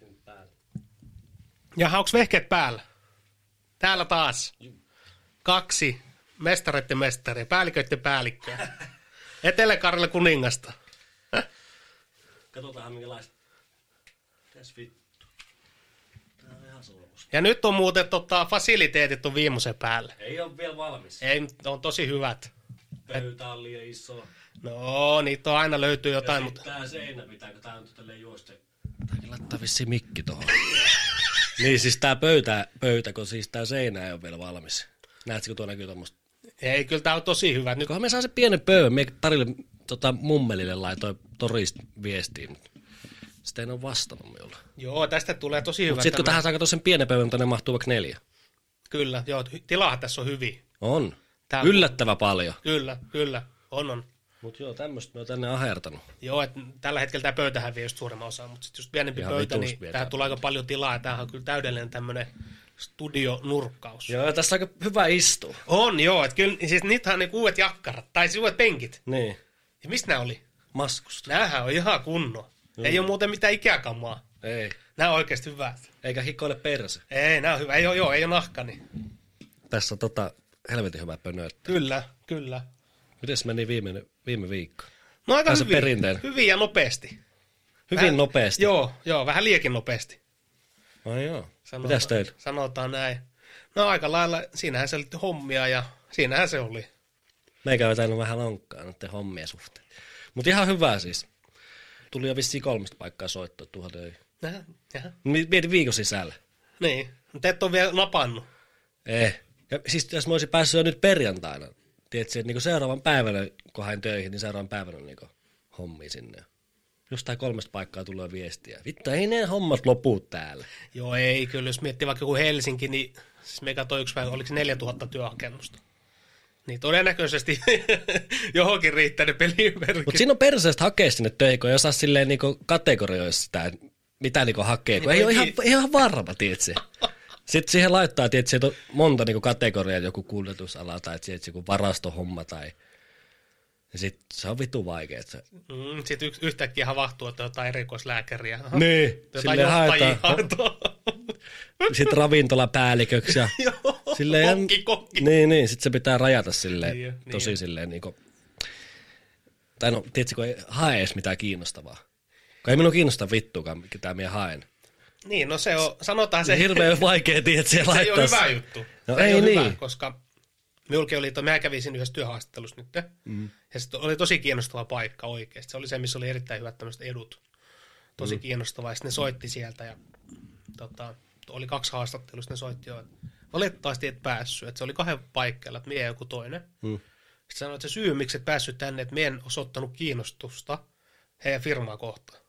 lähtenyt päälle. Ja onko vehkeet päällä? Täällä taas. Kaksi mestareiden mestari, päälliköiden päällikköä. Etelä-Karjalan kuningasta. Katsotaan minkälaista. Mitäs vittu. Tää on ihan solmus. Ja nyt on muuten tota, fasiliteetit on viimeisen päälle. Ei ole vielä valmis. Ei, on tosi hyvät. Pöytä on liian iso. No, niitä on aina löytyy Ja jotain, sit mutta tää seinä pitää, kun tää on tälleen juosta. Tääkin laittaa vissi mikki tohon. niin siis tää pöytä, pöytä, kun siis tää seinä ei ole vielä valmis. Näetkö, tuo näkyy tuommoista? ei, kyllä tää on tosi hyvä. Nyt Kunhan me saa se pienen pöydän. Me parille tota, mummelille laitoin torista viestiin, mutta sitä ei ole vastannut minulle. Joo, tästä tulee tosi hyvä. Mutta sitten kun tähän saa katsoa sen pienen pöydän, tänne mahtuu vaikka neljä. Kyllä, joo, tilahan tässä on hyvin. On. Tää- Yllättävä paljon. Kyllä, kyllä, on on. Mutta joo, tämmöistä me on tänne ahertanut. Joo, että tällä hetkellä tämä pöytä häviää just suurimman osa, mutta sitten just pienempi Ihan pöytä, niin tähän tulee aika paljon tilaa, ja tämähän on kyllä täydellinen tämmöinen studionurkkaus. Joo, tässä on aika hyvä istua. On, joo, että kyllä, siis niitähän on niinku uudet jakkarat, tai siis uudet penkit. Niin. Ja mistä nämä oli? Maskusta. Nämähän on ihan kunno. Ei ole muuten mitään ikäkamaa. Ei. Nämä on oikeasti hyvät. Eikä hikoile perse. Ei, nämä on hyvä. Ei ole, joo, ei ole nahka, niin. Tässä on tota, helvetin hyvä pönöötti. Kyllä, kyllä. Mites meni viime, viime viikko? No aika Ai se hyvin. perinteinen. Hyvin ja nopeasti. Hyvin Vähän- nopeasti. Joo, joo, vähän liekin nopeasti. Ai joo. Sanotaan, Mitäs teillä? Sanotaan näin. No aika lailla, siinähän se oli hommia ja siinähän se oli. Meikä on vähän lonkkaa noiden hommien suhteen. Mutta ihan hyvä siis. Tuli jo vissiin kolmesta paikkaa soittoa tuohon töihin. Jaha, jaha. Mi- Mietin viikon sisällä. Niin, mutta et ole vielä napannut. Ei. Ja siis jos mä olisin päässyt jo nyt perjantaina, tiedätkö, että niinku seuraavan päivänä, kun hain töihin, niin seuraavan päivänä on niinku hommi sinne. Jostain kolmesta paikkaa tulee viestiä. Vittu, ei ne hommat lopu täällä. Joo, ei kyllä. Jos miettii vaikka joku Helsinki, niin siis me katsoin yksi päivä, oliko se 4000 työhakemusta. Niin todennäköisesti johonkin riittää ne pelimerkit. Mutta siinä on perseestä hakea sinne töihin, kun ei osaa silleen niinku kategorioida sitä, mitä niinku hakee, kun Niin ei ole ihan, ei ole ihan varma, tiedätkö? Sitten siihen laittaa, että on monta niinku kategoriaa, joku kuljetusala tai tiedätkö, joku varastohomma tai... Ja sit se on vitu vaikea. Se... Mm, Sitten yks, yhtäkkiä havahtuu, että jotain erikoislääkäriä. Aha, Niin, johtajia haetaan. Sitten ravintolapäälliköksi ja... Silleen, kokki, kokki. Niin, niin, sitten se pitää rajata silleen, Niin niin tosi jo. silleen niinku... Tai no, tiedätkö, kun ei hae edes mitään kiinnostavaa. Kun ei minun kiinnosta vittuakaan, mitä minä haen. Niin, no se on, sanotaan se, hirveän vaikea, tiedät, se se ei laittaa. ole hyvä juttu. No se ei ole niin. Hyvä, koska oli, mä kävin siinä yhdessä työhaastattelussa nyt. Mm. Ja se oli tosi kiinnostava paikka oikeasti. Se oli se, missä oli erittäin hyvät tämmöiset edut. Tosi mm. kiinnostavaa. Ja sitten ne soitti sieltä ja tota, oli kaksi haastattelua, ne soitti jo, että valitettavasti et päässyt. Että se oli kahden paikkeilla, että mie joku toinen. Mm. Sitten sanoi, että se syy, miksi et päässyt tänne, että mie en osoittanut kiinnostusta heidän firmaa kohtaan.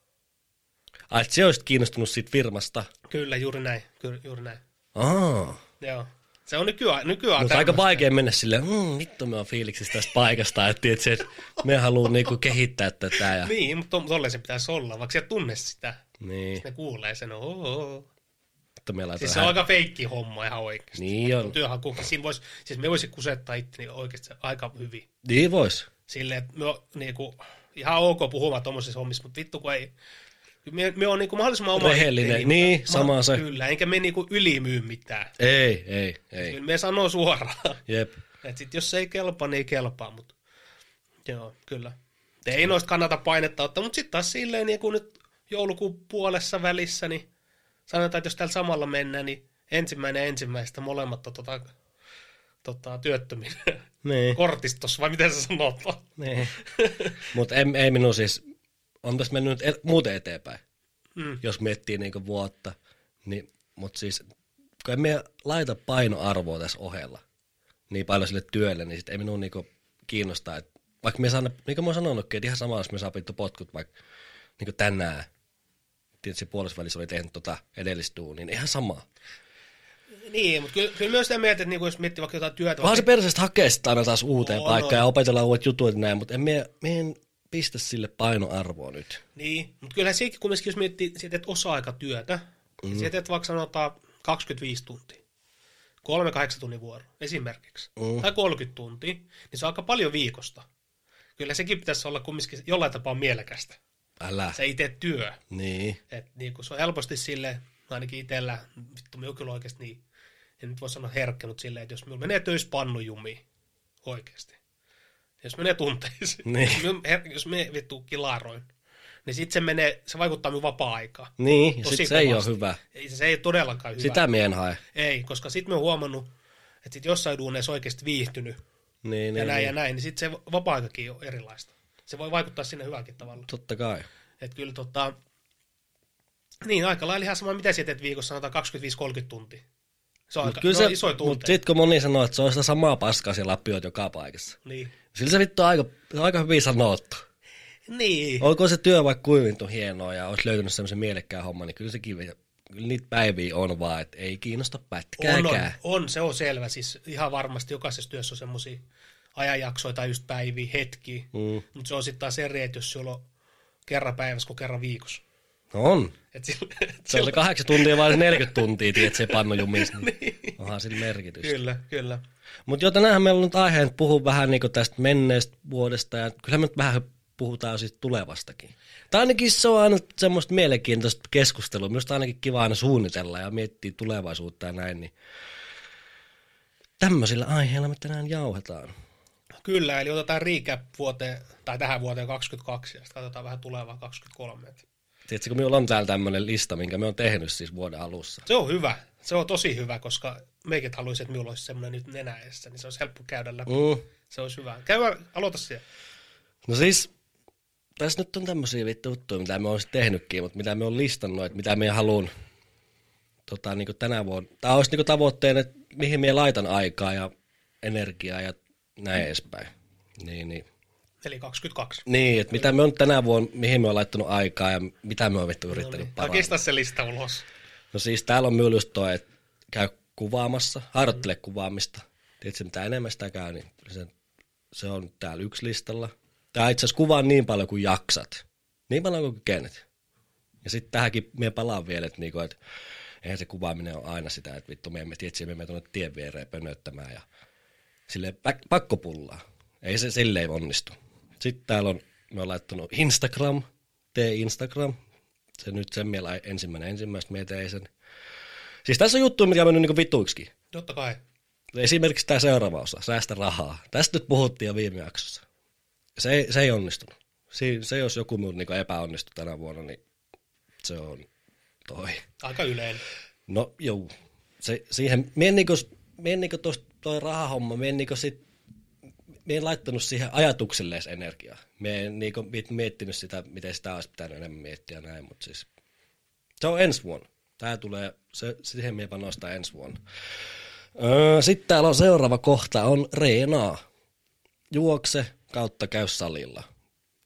Ai, että se olisit kiinnostunut siitä firmasta. Kyllä, juuri näin. Kyllä, juuri näin. Aa. Joo. Se on nykyään, nykyään Mutta aika vaikea mennä silleen, mmm, vittu me on fiiliksissä tästä paikasta, että tiedät, se, me haluan niinku kehittää tätä. Ja... Niin, mutta to- tolleen se pitäisi olla, vaikka sä et tunne sitä. Niin, Ne kuulee sen, oo. että me Siis se on aika feikki homma ihan oikeasti. Niin on. Työhakukin. Siinä vois, siis me voisi kusettaa itteni oikeasti aika hyvin. Niin vois. Silleen, että me on niinku, ihan ok puhumaan tuommoisissa hommissa, mutta vittu kun ei, me, me on niinku mahdollisimman oma Rehellinen. itteni, Niin, mutta- sama se. Kyllä, enkä me niinku ylimyy mitään. Ei, ei, ei. Kyllä me sanoo suoraan. Jep. Et sit jos se ei kelpaa, niin ei kelpaa, mutta joo, kyllä. Et ei noista kannata painetta ottaa, mutta sitten taas silleen, niin kun nyt joulukuun puolessa välissä, niin sanotaan, että jos täällä samalla mennään, niin ensimmäinen ensimmäistä molemmat on tota, tota, työttömien Niin. kortistossa, vai miten sä sanot? niin. Mutta ei, ei minun siis, on tässä mennyt nyt e- muuten eteenpäin, Mm. jos miettii niinku vuotta. Niin, mutta siis, kun emme laita painoarvoa tässä ohella niin paljon sille työlle, niin sit ei minun niinku kiinnostaa, että vaikka me saan, niin kuin mä oon sanonutkin, että ihan sama, jos me saa pittu potkut vaikka niin tänään, tietysti puolessa välissä oli tehnyt tota edellistuun, niin ihan sama. Niin, mutta kyllä, kyllä myös sitä mietit, että niin jos miettii vaikka jotain työtä, Vaan se vaikka, perseestä hakee sitä aina taas uuteen On, paikkaan on. ja opetellaan uudet jutut ja näin, mutta en me, me en pistä sille painoarvoa nyt. niin, mutta kyllähän sekin kumminkin, jos miettii, että teet osa-aikatyötä, mm. Mm-hmm. sä teet vaikka sanotaan 25 tuntia, kolme kahdeksan tunnin vuoro esimerkiksi, Mm. tai 30 tuntia, niin se on aika paljon viikosta. Kyllä sekin pitäisi olla kumminkin jollain tapaa mielekästä. Älä. se itse työ. Niin. Et niin kun se on helposti sille, ainakin itsellä, vittu minä kyllä oikeasti niin, en nyt voi sanoa herkkä, mutta silleen, että jos minulla menee töissä pannu jumiin, oikeasti. Jos menee tunteisiin, Niin. jos, me vittu kilaroin, niin sitten se menee, se vaikuttaa minun vapaa-aikaan. Niin, ja Tosi sit se ei ole hyvä. Ei, se ei ole todellakaan hyvä. Sitä mien hae. Ei, koska sitten me on huomannut, että sit jossain duuneissa oikeasti viihtynyt Niin, ja niin, näin niin. ja näin, niin sitten se vapaa-aikakin on erilaista. Se voi vaikuttaa sinne hyvälläkin tavalla. Totta kai. Että kyllä tota, niin aika lailla ihan sama, mitä sä teet viikossa, sanotaan 25-30 tuntia. Se on Mut aika, kyllä ne se, on isoja mut tunteja. sit kun moni sanoo, että se on sitä samaa paskaa siellä lappiot joka paikassa. Niin. Sillä se vittu on aika, on aika hyvin sanottu. Niin. Olkoon se työ vaikka kuivintu hienoa ja olisi löytynyt semmoisen mielekkään homman, niin kyllä sekin, kyllä niitä päiviä on vaan, että ei kiinnosta On, on, pätkääkään. on, se on selvä. Siis ihan varmasti jokaisessa työssä on semmoisia ajanjaksoja tai just päiviä, hetkiä. Mm. Mutta se on sitten taas eri, että jos sulla on kerran päivässä kuin kerran viikossa. No on. Et sillä, et Se on se kahdeksan tuntia vai se 40 tuntia, tiedät, se pannu jumis, niin onhan sillä merkitystä. Kyllä, kyllä. Mutta jo tänään meillä on nyt aiheen puhua vähän niin tästä menneestä vuodesta ja kyllä me nyt vähän puhutaan siitä tulevastakin. Tai ainakin se on aina semmoista mielenkiintoista keskustelua. Minusta ainakin kiva aina suunnitella ja miettiä tulevaisuutta ja näin. Niin tämmöisillä aiheilla me tänään jauhetaan. Kyllä, eli otetaan recap vuoteen, tai tähän vuoteen 22 ja sitten katsotaan vähän tulevaa 23. Et Tiedätkö, kun minulla on täällä tämmöinen lista, minkä me on tehnyt siis vuoden alussa. Se on hyvä. Se on tosi hyvä, koska meikin haluaisin, että minulla olisi semmoinen nyt nenäessä, niin se olisi helppo käydä läpi. Mm. Se olisi hyvä. Käy, aloita siellä. No siis, tässä nyt on tämmöisiä vittu juttuja, mitä me on sit tehnytkin, mutta mitä me on listannut, että mitä me haluan tota, niin tänä vuonna. Tämä olisi niin tavoitteena, että mihin me laitan aikaa ja energiaa ja näin edespäin. Niin, niin. Eli 22. niin että mitä me on tänä vuonna, mihin me on laittanut aikaa ja mitä me on vittu yrittänyt No niin. parantaa. Se lista ulos. No siis täällä on myös just toi, että käy kuvaamassa, harjoittele kuvaamista. Tiedätkö, mitä enemmän sitä käy, niin se, se on täällä yksi listalla. Tää itse asiassa kuvaa niin paljon kuin jaksat. Niin paljon kuin kykenet. Ja sitten tähänkin me palaan vielä, että, niinku, että eihän se kuvaaminen ole aina sitä, että vittu me emme tiedä, me emme tuonne tien viereen pönöttämään ja sille pakko pullaa. Ei se silleen onnistu. Sitten täällä on, me on laittanut Instagram, tee Instagram. Se nyt sen mielä ensimmäinen ensimmäistä, me tein sen. Siis tässä on juttu, mikä on mennyt niin vituiksi. Totta kai. Esimerkiksi tämä seuraava osa, säästä rahaa. Tästä nyt puhuttiin jo viime jaksossa. Se ei, se ei onnistunut. Si, se jos joku minun niin epäonnistui tänä vuonna, niin se on toi. Aika yleinen. No joo, se, siihen, en niinku, en niinku tosta, toi rahahomma, en niinku sit, mie en laittanut siihen ajatukselle edes energiaa. Mie en niinku miet- miettinyt sitä, miten sitä olisi pitänyt enemmän miettiä näin, mutta siis se on ensi vuonna. Tää tulee, se, siihen mie panostaa ensi vuonna. Öö, Sitten täällä on seuraava kohta, on reenaa. Juokse kautta käy salilla.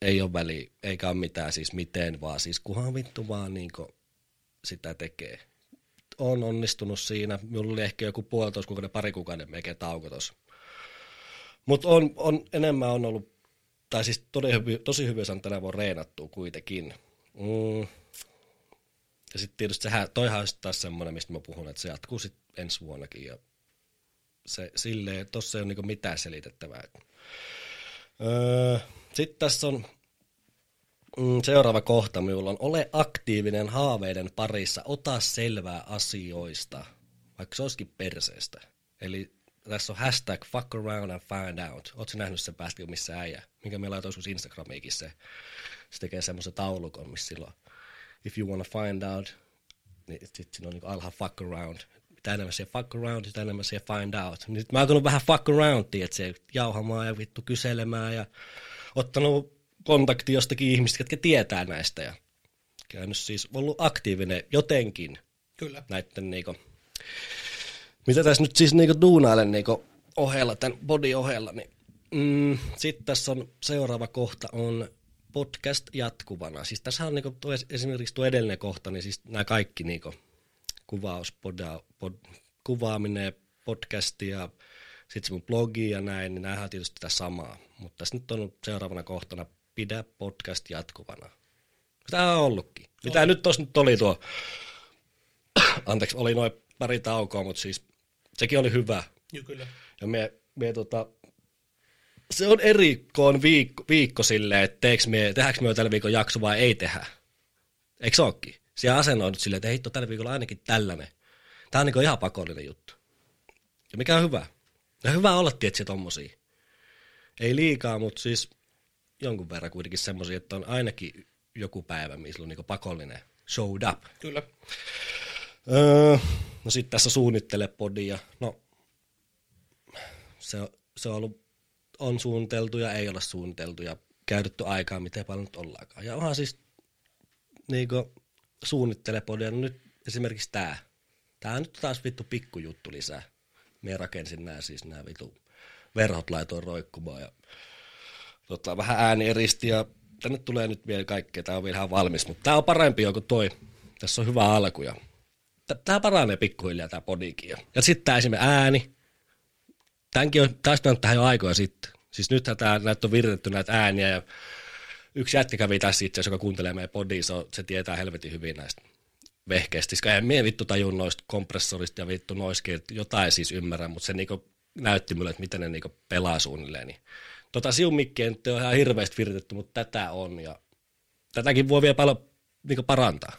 Ei ole väliä, eikä ole mitään siis miten, vaan siis kunhan vittu vaan niinku sitä tekee. On onnistunut siinä. Minulla oli ehkä joku puolitoista kuukauden, pari kuukauden melkein tauko tossa. Mutta on, on, enemmän on ollut, tai siis tosi tosi hyvin saanut tänä vuonna reenattua kuitenkin. Mm. Ja sitten tietysti sehän, toihan on taas semmoinen, mistä mä puhun, että se jatkuu sitten ensi vuonnakin. Ja se silleen, tossa ei ole niinku mitään selitettävää. Öö, sitten tässä on Mm, seuraava kohta minulla on, ole aktiivinen haaveiden parissa, ota selvää asioista, vaikka se olisikin perseestä. Eli tässä on hashtag fuck around and find out. Oletko nähnyt sen päästä missä äijä? Minkä meillä laitoin joskus Instagramiikin se. Se tekee semmoisen taulukon, missä silloin, if you wanna find out, niin sitten siinä on niin fuck around. Mitä enemmän se fuck around, sitä enemmän se find out. Nyt mä oon alkanut vähän fuck around, että se jauhamaan ja vittu kyselemään ja ottanut kontakti jostakin ihmistä, jotka tietää näistä ja käynyt siis ollut aktiivinen jotenkin Kyllä. näiden niinku, mitä tässä nyt siis niinku duunailen niinku ohella, tämän body ohella, niin mm, sitten tässä on seuraava kohta on podcast jatkuvana. Siis tässä on niinku tuo, esimerkiksi tuo edellinen kohta, niin siis nämä kaikki niinku kuvaus, poda, pod, kuvaaminen, podcasti ja sitten se mun blogi ja näin, niin nämähän on tietysti sitä samaa. Mutta tässä nyt on seuraavana kohtana pidä podcast jatkuvana. Tämä on ollutkin. Mitä nyt tuossa nyt oli tuo, anteeksi, oli noin pari taukoa, mutta siis sekin oli hyvä. Joo, kyllä. Ja me, me tota, se on eri, kun on viikko, viikko silleen, että teekö me, tehdäänkö me tällä viikon jakso vai ei tehdä. Eikö se olekin? Siellä asennoidut silleen, että hitto, tällä viikolla ainakin tällainen. Tämä on niin ihan pakollinen juttu. Ja mikä on hyvä. Ja hyvä olla tietysti tommosia. Ei liikaa, mutta siis jonkun verran kuitenkin semmoisia, että on ainakin joku päivä, missä on niin pakollinen showed up. Kyllä. Öö, no sitten tässä suunnittele podia. No, se, se on ollut, on suunniteltu ja ei ole suunniteltu ja käytetty aikaa, miten paljon nyt ollaankaan. Ja onhan siis niinku, suunnittele podia. No nyt esimerkiksi tää. Tää on nyt taas vittu pikkujuttu lisää. Me rakensin nämä siis nämä vittu verhot laitoin roikkumaan ja tota, vähän ääni eristi ja tänne tulee nyt vielä kaikkea. Tää on vielä ihan valmis, mutta tää on parempi kuin toi. Tässä on hyvä alku ja tämä paranee pikkuhiljaa tämä podikin. Ja sitten tämä esimerkiksi ääni. Tämänkin on, taas tähän jo aikoja sitten. Siis nythän tämä, näitä on viritetty näitä ääniä ja yksi jätkä kävi tässä itse joka kuuntelee meidän podia, se, se tietää helvetin hyvin näistä vehkeistä. Siis en mie vittu tajun noista kompressorista ja vittu noiskin, jotain siis ymmärrän, mutta se niinku näytti mulle, että miten ne niinku pelaa suunnilleen. Niin. Tota siumikkiä nyt on ihan hirveästi viritetty, mutta tätä on ja tätäkin voi vielä paljon niinku parantaa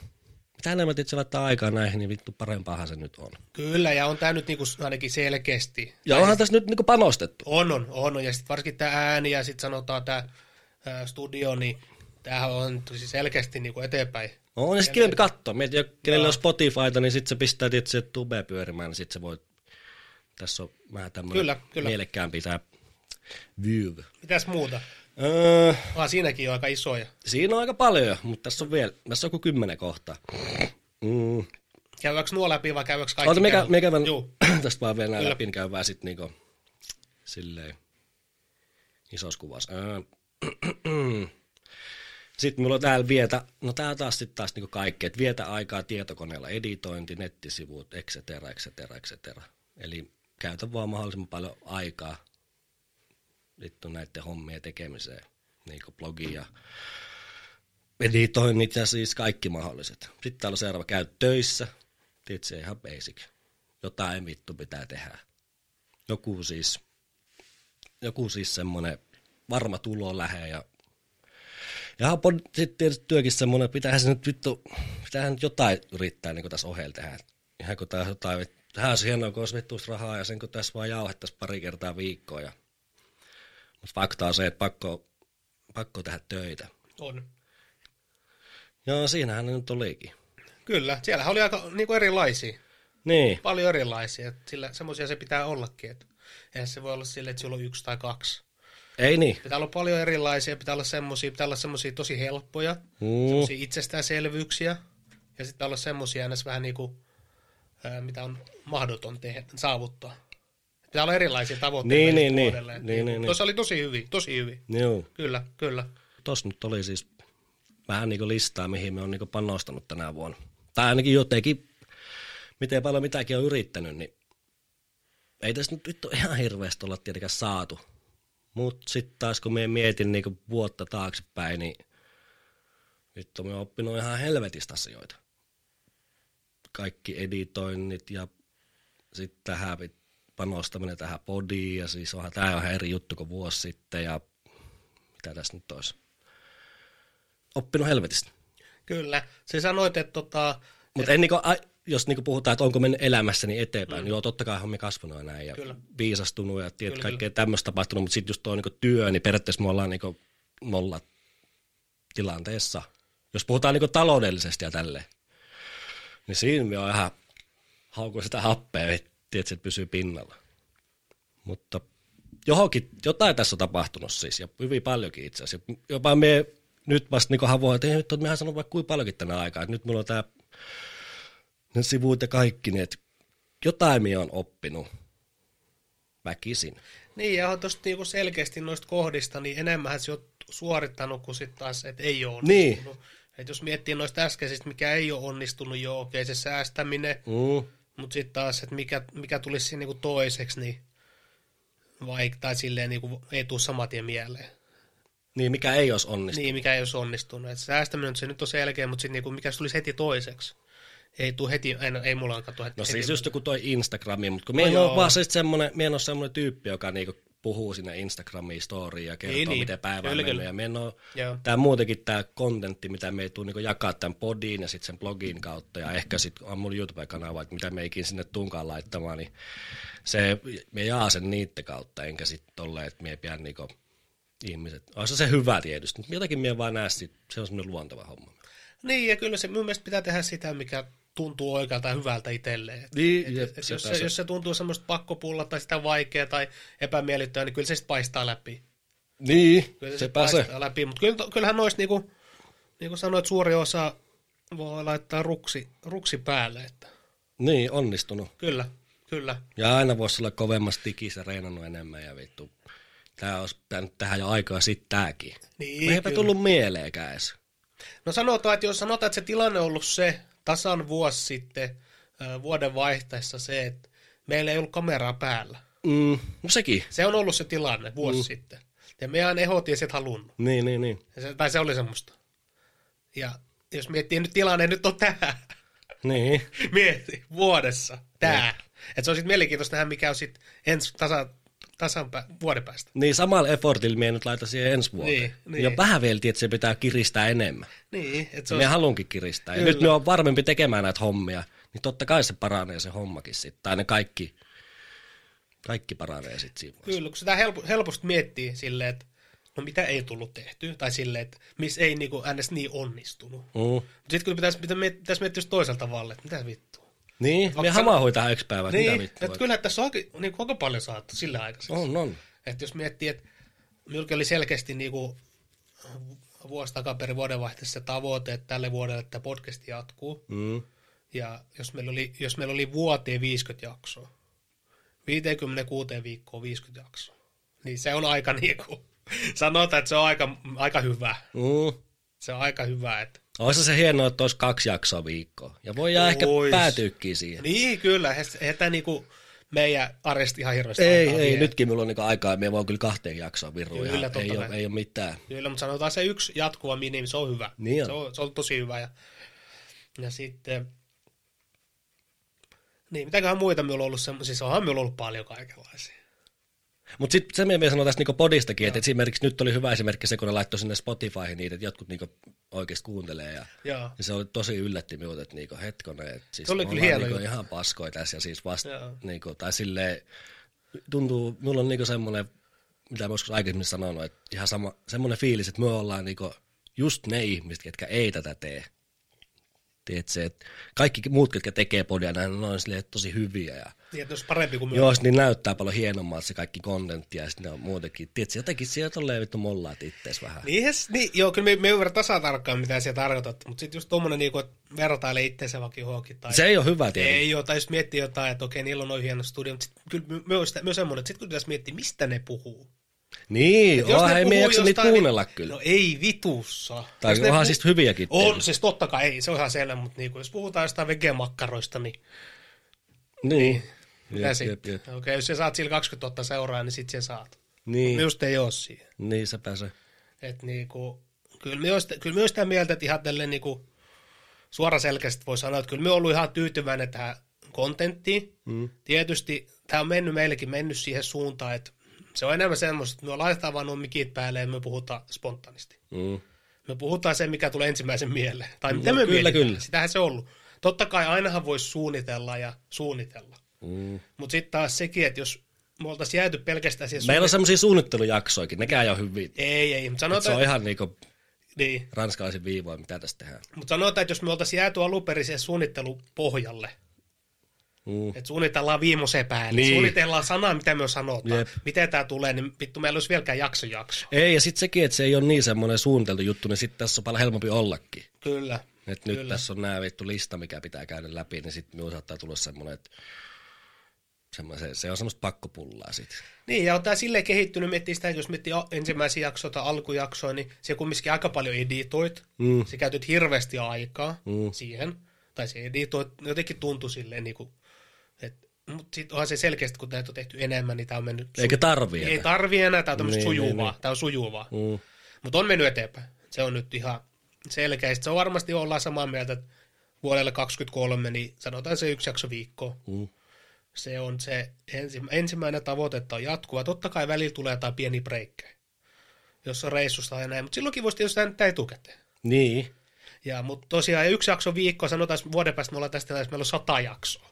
mitä enemmän se laittaa aikaa näihin, niin vittu parempaahan se nyt on. Kyllä, ja on tämä nyt niinku ainakin selkeästi. Ja onhan tässä nyt niinku panostettu. On, on, on. Ja sitten varsinkin tämä ääni ja sitten sanotaan tämä studio, niin tämähän on tosi selkeästi niinku eteenpäin. On, ja sitten kivempi katsoa. Mietin, kenellä on Spotifyta, niin sitten se pistää tietysti tube pyörimään, niin sitten se voi... Tässä on vähän tämmöinen kyllä, kyllä. mielekkäämpi tämä view. Mitäs muuta? Öö, ah, siinäkin on aika isoja. Siinä on aika paljon, mutta tässä on vielä, tässä on kuin kymmenen kohtaa. Mm. Käydäänkö nuo läpi vai käydäänkö kaikki? Ota, mikä, mikä käydään tästä vaan vielä Kyllä. läpi, niin käydään sitten niinku, silleen isossa kuvassa. Öö, sitten mulla on täällä vietä, no tää taas sitten taas niinku kaikki, että vietä aikaa tietokoneella, editointi, nettisivut, et cetera, et cetera, et cetera. Eli käytä vaan mahdollisimman paljon aikaa vittu näiden hommien tekemiseen, niin kuin blogi ja editoinnit ja siis kaikki mahdolliset. Sitten täällä on seuraava, käy töissä, se ihan basic. Jotain vittu pitää tehdä. Joku siis, joku siis semmoinen varma tulo lähe ja ja sitten tietysti työkin semmoinen, pitäähän se nyt vittu, pitäähän nyt jotain yrittää niin tässä ohella tehdä. Ihan kun tää jotain, tähän olisi hienoa, kun olisi vittuista rahaa ja sen kun tässä vaan jauhettaisiin pari kertaa viikkoa ja mutta fakta on se, että pakko, pakko tehdä töitä. On. Joo, siinähän ne nyt olikin. Kyllä, siellä oli aika niin kuin erilaisia. Niin. Paljon erilaisia, sillä semmoisia se pitää ollakin. Että eihän se voi olla sille, että sulla on yksi tai kaksi. Ei niin. Pitää olla paljon erilaisia, pitää olla semmoisia, pitää olla semmoisia tosi helppoja, mm. semmoisia itsestäänselvyyksiä, ja sitten olla semmoisia vähän niin kuin, mitä on mahdoton tehdä, saavuttaa. Pitää olla erilaisia tavoitteita. Niin, niin, niin. niin, niin, niin. Tuossa oli tosi hyvin, tosi hyvin. Joo. Kyllä, kyllä. Tuossa nyt oli siis vähän niin kuin listaa, mihin me on niin panostanut tänä vuonna. Tai ainakin jotenkin, miten paljon mitäkin on yrittänyt, niin ei tässä nyt vittu ihan hirveästi olla tietenkään saatu. Mutta sitten taas kun me mietin niin vuotta taaksepäin, niin vittu me oppinut ihan helvetistä asioita. Kaikki editoinnit ja sitten tähän panostaminen tähän podiin ja siis onhan tämä ihan eri juttu kuin vuosi sitten ja mitä tässä nyt olisi. Oppinut helvetistä. Kyllä. Se sanoit, että tota... Mutta et... niinku, jos niinku puhutaan, että onko mennyt elämässäni eteenpäin, mm. niin joo, totta kai on me kasvanut ja näin ja kyllä. viisastunut ja tiedät, kyllä, kaikkea tämmöistä tapahtunut, mutta sitten just tuo niinku työ, niin periaatteessa me ollaan niinku nolla tilanteessa. Jos puhutaan niinku taloudellisesti ja tälleen, niin siinä me on ihan haukun sitä happea tiedätkö, että pysyy pinnalla. Mutta johonkin, jotain tässä on tapahtunut siis, ja hyvin paljonkin itse asiassa. Jopa me nyt vasta niin havoin, että nyt mehän sanonut vaikka kuinka paljonkin tänä aikaa, että nyt mulla on tämä ne sivut ja kaikki, niin että jotain minä on oppinut väkisin. Niin, ja tuosta niinku selkeästi noista kohdista, niin enemmän se on suorittanut kuin sitten taas, että ei ole onnistunut. Niin. Et jos miettii noista äskeisistä, mikä ei ole onnistunut jo, okei okay, se säästäminen, mm. Mutta sitten taas, että mikä, mikä tulisi siinä niinku toiseksi, niin vaikka, tai silleen niinku, ei tule saman tien mieleen. Niin, mikä ei olisi onnistunut. Niin, mikä ei olisi onnistunut. Et säästäminen se nyt on selkeä, mutta sitten niinku, mikä tulisi heti toiseksi. Ei tule heti, ei, ei mulla katsoa heti. No siis heti. just joku toi Instagrami, mutta kun no, minä en ole vaan siis semmoinen, en ole semmoinen tyyppi, joka niinku puhuu sinne Instagramiin storyin ja kertoo, Niin, niin. miten päivä on mennyt. Ja on, Joo. tämä muutenkin tämä kontentti, mitä me ei tule niin jakaa tämän podiin ja sitten sen blogin kautta ja ehkä sitten on mun YouTube-kanava, että mitä me ikin sinne tunkaan laittamaan, niin se, me jaa sen niiden kautta, enkä sitten tolleen, että me ei pidä niinku ihmiset. Olisi se hyvä tietysti, mutta jotenkin me vaan näe sit, se on semmoinen luonteva homma. Niin, ja kyllä se mun mielestä pitää tehdä sitä, mikä tuntuu oikealta ja hyvältä itselleen. Niin, et, jep, et, jos, se, jos se tuntuu semmoista pakkopulla tai sitä vaikea tai epämiellyttävää, niin kyllä se sitten paistaa läpi. Niin, Kyllä se, se pääsee. läpi, mutta kyllä, kyllähän noista, niinku, niin kuin sanoit, suuri osa voi laittaa ruksi, ruksi päälle. Että. Niin, onnistunut. Kyllä, kyllä. Ja aina voisi olla kovemmassa tikissä reenannut enemmän ja vittu. Tää olisi pitänyt tehdä jo aikaa sitten tääkin. Niin, Me eipä tullut mieleenkään edes. No sanotaan, että jos sanotaan, että se tilanne on ollut se tasan vuosi sitten vuoden vaihteessa se, että meillä ei ollut kameraa päällä. Mm, no sekin. Se on ollut se tilanne vuosi mm. sitten. Ja meidän ehot ei sit halunnut. Niin, niin, niin. Se, tai se oli semmoista. Ja jos miettii nyt tilanne, nyt on tää. Niin. Mieti, vuodessa. Tää. Että se on sitten mielenkiintoista nähdä, mikä on sitten ensi tasa, tasan pä, vuoden päästä. Niin samalla effortilla me nyt laita siihen ensi vuoteen. Niin, niin. Ja vähän vielä, että se pitää kiristää enemmän. Niin, että se me halunkin kiristää. Ja Kyllä. nyt me on varmempi tekemään näitä hommia, niin totta kai se paranee se hommakin sitten. Tai ne kaikki, kaikki paranee sitten siinä vaiheessa. Kyllä, kun sitä helpo, helposti miettii silleen, että no mitä ei tullut tehty, tai silleen, että missä ei niinku äänes niin onnistunut. Mm. Sitten kun pitäisi, pitäisi, miettiä, just toisella tavalla, että mitä vittua. Niin, me hamahui tähän yksi päivä, Niin, mitä vittua. että kyllä tässä on aika, niin aika paljon saatu sillä aikaiseksi. On, on. Että jos miettii, että minulla oli selkeästi niinku vuosi takaperin vuodenvaihteessa se tavoite, että tälle vuodelle että podcast jatkuu. Mm. Ja jos meillä oli, jos meillä oli vuoteen 50 jaksoa, 56 viikkoa 50 jaksoa, niin se on aika niinku, sanotaan, että se on aika, aika hyvä. Mm. Se on aika hyvä, että Olisi se hienoa, että olisi kaksi jaksoa viikkoa. Ja voidaan ehkä päätyykin siihen. niin kyllä, että niinku meidän arjesti ihan hirveästi Ei, ei, vie. nytkin minulla on niinku aikaa, me voi kyllä kahteen jaksoa virua. Kyllä, ei, ole, ei ole mitään. Kyllä, mutta sanotaan se yksi jatkuva minimi, se on hyvä. Niin on. Se, on, se on tosi hyvä. Ja, ja sitten, niin, mitäköhän muita minulla on ollut semmoisia, siis onhan minulla ollut paljon kaikenlaisia. Mutta sitten se, mitä sanoa tästä niinku podistakin, että esimerkiksi nyt oli hyvä esimerkki se, kun ne laittoi sinne Spotifyhin niitä, että jotkut niinku oikeasti kuuntelee. Ja, Joo. ja se oli tosi yllätti minut, että niinku hetkonen, että siis Se oli me kyllä hieno niinku juttu. ihan paskoja tässä ja siis vasta, Joo. niinku, tai silleen, tuntuu, mulla on niinku semmoinen, mitä mä joskus aikaisemmin sanonut, että ihan sama, semmoinen fiilis, että me ollaan niinku just ne ihmiset, ketkä ei tätä tee. Tiedätkö, että kaikki muut, ketkä tekee podia, ne on silleen tosi hyviä ja Niin, olisi parempi kuin me Joo, niin näyttää paljon hienommalta se kaikki kontentti ja sitten on muutenkin. Tiedätkö, jotenkin siellä tolleen vittu mollaat ittees vähän. Niin, niin, joo, kyllä me, me ymmärrän tasan tarkkaan, mitä siellä tarkoitat, mutta sitten just tuommoinen, niin että vertailee itseensä vaikka johonkin. Tai... Se ei ole hyvä tietenkin. Ei ole, tai jos miettii jotain, että okei, niillä on noin hieno studio, mutta sit, kyllä my- myös, myös semmoinen, että sitten kun pitäisi miettiä, mistä ne puhuu. Niin, Et jos onhan ei me jaksa niitä jostain, kuunnella niin, kyllä. No ei vitussa. Tai Jos onhan puh- siis hyviäkin On, tehnyt. siis totta kai ei, se on ihan selvä, mutta niinku, jos puhutaan jostain vegemakkaroista, niin Niin. Mitä Jep, sitten? jep, jep. Okei, jos sä saat sillä 20 000 seuraa, niin sit sä saat. Niin, Minusta ei ole siihen. niin se pääsee. Et niinku, kyllä me kyllä me sitä mieltä, että ihan tälleen niinku, suoraselkäisesti voi sanoa, että kyllä me ollut ihan tyytyväinen tähän kontenttiin. Mm. Tietysti tämä on mennyt meillekin mennyt siihen suuntaan, että se on enemmän semmoista, että me laitetaan vaan nuo mikit päälle ja me puhutaan spontaanisti. Mm. Me puhutaan se, mikä tulee ensimmäisen mieleen. Tai mitä No, me kyllä, mietitään. kyllä. Sitähän se on ollut. Totta kai ainahan voisi suunnitella ja suunnitella. Mm. Mutta sitten taas sekin, että jos me oltaisiin jääty pelkästään siihen Meillä on suunnit- semmoisia suunnittelujaksoja, nekään ei ole hyviä. Ei, ei, mutta Se sanotaan, on ihan niinku niin. ranskalaisin viivoin, mitä tässä tehdään. Mut sanotaan, että jos me oltaisiin jääty alun perin siihen suunnittelupohjalle, Mm. että suunnitellaan viimeiseen päälle, Niin. niin. suunnitellaan sanaa, mitä me sanotaan, Jep. miten tämä tulee, niin vittu meillä olisi vieläkään jakso jakso. Ei, ja sitten sekin, että se ei ole niin semmoinen suunniteltu juttu, niin sitten tässä on paljon helpompi ollakin. Kyllä. Et nyt Kyllä. tässä on nämä vittu lista, mikä pitää käydä läpi, niin sitten minulla saattaa tulla semmoinen, että semmoinen, se on semmoista pakkopullaa sitten. Niin, ja on tämä silleen kehittynyt, miettii sitä, että jos miettii ensimmäisiä jaksoja tai alkujaksoja, niin se kumminkin aika paljon editoit. Mm. Se käytit hirveästi aikaa Mm. siihen. Tai se editoit, jotenkin tuntui silleen niin kuin, että mutta sitten onhan se selkeästi, kun näitä on tehty enemmän, niin tämä on mennyt... Eikä tarvii. Ei tarvii enää, tämä on tämmöistä Niin, sujuvaa. niin, niin. Tämä on sujuvaa. Mm. Mutta on mennyt eteenpäin. Se on nyt ihan selkeä. Sitten se on varmasti ollaan samaa mieltä, että vuodelle 23, niin sanotaan se yksi jakso viikkoa. Mm. Se on se ensi, ensimmäinen tavoite, että on jatkuva. Totta kai välillä tulee jotain pieni breikkejä, jos on reissusta ja näin, mutta silloinkin voisi tietysti näyttää etukäteen. Niin. Ja, mutta tosiaan yksi jakso viikko, sanotaan, että vuoden päästä me ollaan tästä, että meillä on sata jaksoa.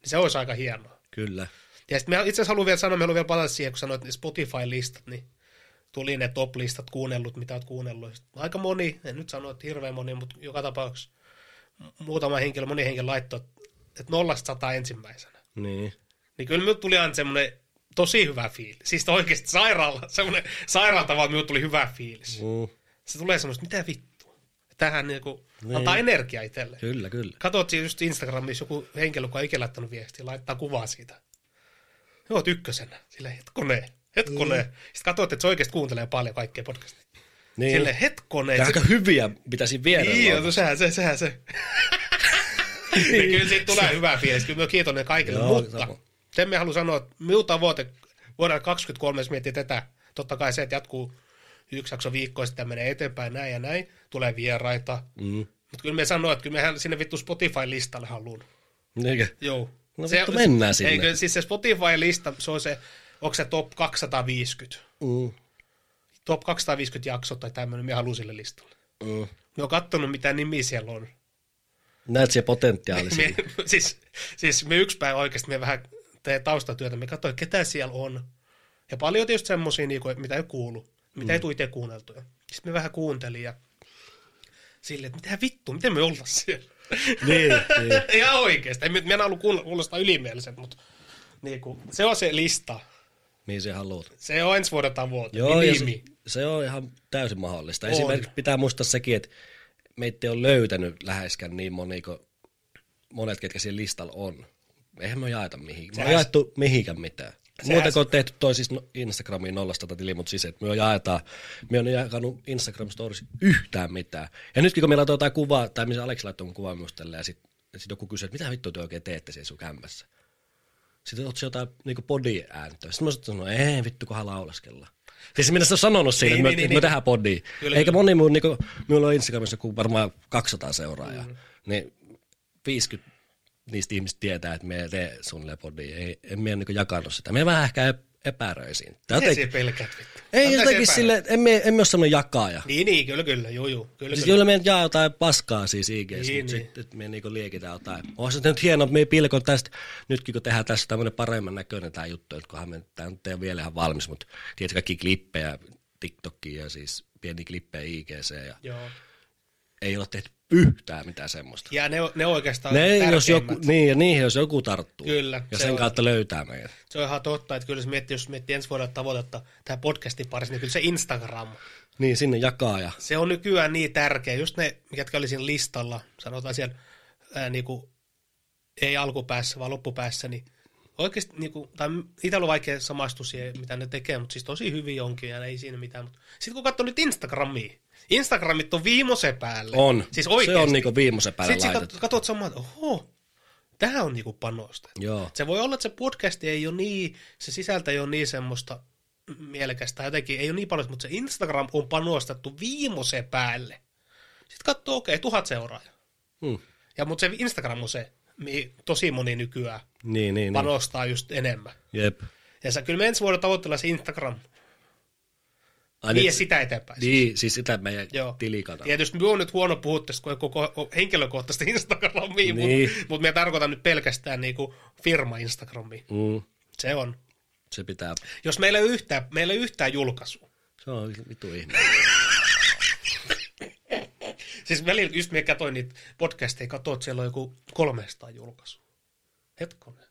Niin se olisi aika hienoa. Kyllä. Ja sitten itse asiassa haluan vielä sanoa, me haluan vielä palata siihen, kun sanoit ne Spotify-listat, niin tuli ne top-listat kuunnellut, mitä olet kuunnellut. Aika moni, en nyt sano, että hirveän moni, mutta joka tapauksessa muutama henkilö, moni henkilö laittoi, että nollasta sata ensimmäisenä. Niin. Niin kyllä minut tuli aina semmoinen tosi hyvä fiilis. Siis oikeasti sairaala, semmoinen sairaala tavalla minut tuli hyvä fiilis. Mm. Se tulee semmoista, mitä vittua. Tähän niinku, Niin. antaa energiaa itselle. Kyllä, kyllä. Katsot siinä just Instagramissa joku henkilö, joka on ikinä laittanut viestiä, laittaa kuvaa siitä. Joo, ykkösenä. Silleen, hetkone, hetkone. Mm. Sitten katsot, että se oikeasti kuuntelee paljon kaikkea podcastia. Niin. Silleen, hetkone. Tämä aika hyviä pitäisi viedä. niin, no, sehän se, sehän se. ja kyllä siitä tulee hyvä fiilis. Kyllä kiitollinen kaikille. Joo, mutta sama. sen me haluan sanoa, että minun tavoite vuodelle 2023, jos miettii tätä, totta kai se, että jatkuu yksi jakso viikkoa, sitten menee eteenpäin näin ja näin, tulee vieraita. Mm. Mutta kyllä me sanoo, että kyllä mehän sinne vittu Spotify-listalle haluun. Niinkö? Joo. No vittu, mennään sinne. Eikö, siis se Spotify-lista, se on se, onko se top 250? Mm. Top 250 jakso tai tämmöinen, me haluan sille listalle. Mm. Me on kattonut, mitä nimi siellä on. Näet se potentiaali. Me, siis, siis me yksi päivä oikeasti, me vähän tee taustatyötä, me katsoin, ketä siellä on. Ja paljon tietysti semmoisia, niinku, mitä ei kuulu, mitä mm. ei tule itse kuunneltuja. Sitten me vähän kuuntelin ja silleen, että mitä vittu, miten me ollaan siellä? niin, niin. Ihan oikeasti. En, mä en halua kuulostaa ylimieliset, mutta niinku, se on se lista. Mihin se haluat. Se on ensi vuoden tavoite. Joo, nimi. se, se on ihan täysin mahdollista. On. Esimerkiksi pitää muistaa sekin, että meitä ei ole löytänyt läheskään niin moni kuin monet, ketkä siellä listalla on. Eihän me jaeta mihinkään. Me Sehän- jaettu mihinkään mitään. Sehän- Muuta kuin on tehty toi siis no- Instagramiin nollasta tätä tili, mutta siis, että me jaetaan, me on jakanut Instagram Stories yhtään mitään. Ja nytkin kun meillä on jotain kuvaa, tai missä Aleksi laittoi mun kuvaa minusta tälleen, ja sitten sit joku kysyy, että mitä vittua te oikein teette siellä sun kämpässä? Sitten oot jotain niinku body-ääntöä. Sitten mä sanoin, että ei vittu, kunhan laulaskella. Siis minä sitä sanonut siinä, Niin, että me, niin, niin, niin, me niin. tehdään podia. Kyllä, Eikä moni muu, niinku, minulla on Instagramissa joku varmaan 200 seuraajaa. Mm. Niin 50 niistä ihmistä tietää, että me tee suunnilleen podia. Ei, en minä niinku jakanut sitä. Me vähän ehkä epäröisin. Jotenkin- siellä pelkäät vittu? ei jotenkin sille, emme, emme ole sellainen jakaja. Niin, niin, kyllä, kyllä, juu, juu. Kyllä, Siis kyllä. kyllä me jaa jotain paskaa siis IGS, Niin, niin, mutta niin. sitten me niinku liekitään jotain. Onhan se nyt hienoa, että me pilkon tästä, nytkin kun tehdään tässä tämmöinen paremman näköinen tämä juttu, että kunhan me, tämä nyt ei ole vielä ihan valmis, mutta tiedätkö kaikki klippejä TikTokia ja siis pieni klippejä IGC ja Joo. Ei ole tehty yhtään mitään semmoista. Ja ne, ne oikeastaan Ne, jos joku, niin, ja niihin jos joku tarttuu. Kyllä, Ja se sen on. kautta löytää meidät. Se on ihan totta, että kyllä jos miettii, jos miettii ensi vuodelle tavoitetta tähän podcastin parissa, niin kyllä se Instagram, Niin, sinne jakaa ja se on nykyään niin tärkeä. Just ne, jotka oli siinä listalla, sanotaan siellä ää, niinku, ei alkupäässä, vaan loppupäässä, niin oikeasti, niinku, tai itsellä on vaikea samastua siihen, mitä ne tekee, mutta siis tosi hyvin onkin ja ei siinä mitään. Mutta sitten kun katsoo nyt Instagramia, Instagramit on viimeisen päälle. on. Siis se oikeasti. on niinku viimeisen päälle Sitten laitettu. katsot, katsot samaan, että oho, tähän on niinku panostettu. Joo. Se voi olla, että se podcast ei ole niin, se sisältö ei ole niin semmoista mielekästä jotenkin, ei ole niin paljon, mutta se Instagram on panostettu viimeisen päälle. Sitten katsoo, okei, okay, tuhat seuraajaa. Hmm. Ja mutta se Instagram on se, mihin tosi moni nykyään Niin, niin, niin. panostaa just enemmän. Jep. Ja sä, kyllä me ensi vuonna tavoitellaan se Instagram. Ai Vie nyt- sitä eteenpäin. siis. Niin, siis sitä meidän Joo. tilikanava. Tietysti minun on nyt huono puhua tästä, kun koko henkilökohtaisesti Instagramia, Niin. niin. mutta mut me tarkoitan nyt pelkästään niinku firma Instagramia. Mm, Se on. se pitää, Jos meillä ei ole yhtään, meillä ei ole yhtään julkaisua. se on vittu ihme. Siis välillä just me katsoin niitä podcasteja, katsoin, että siellä on joku 300 julkaisua. Hetkonen.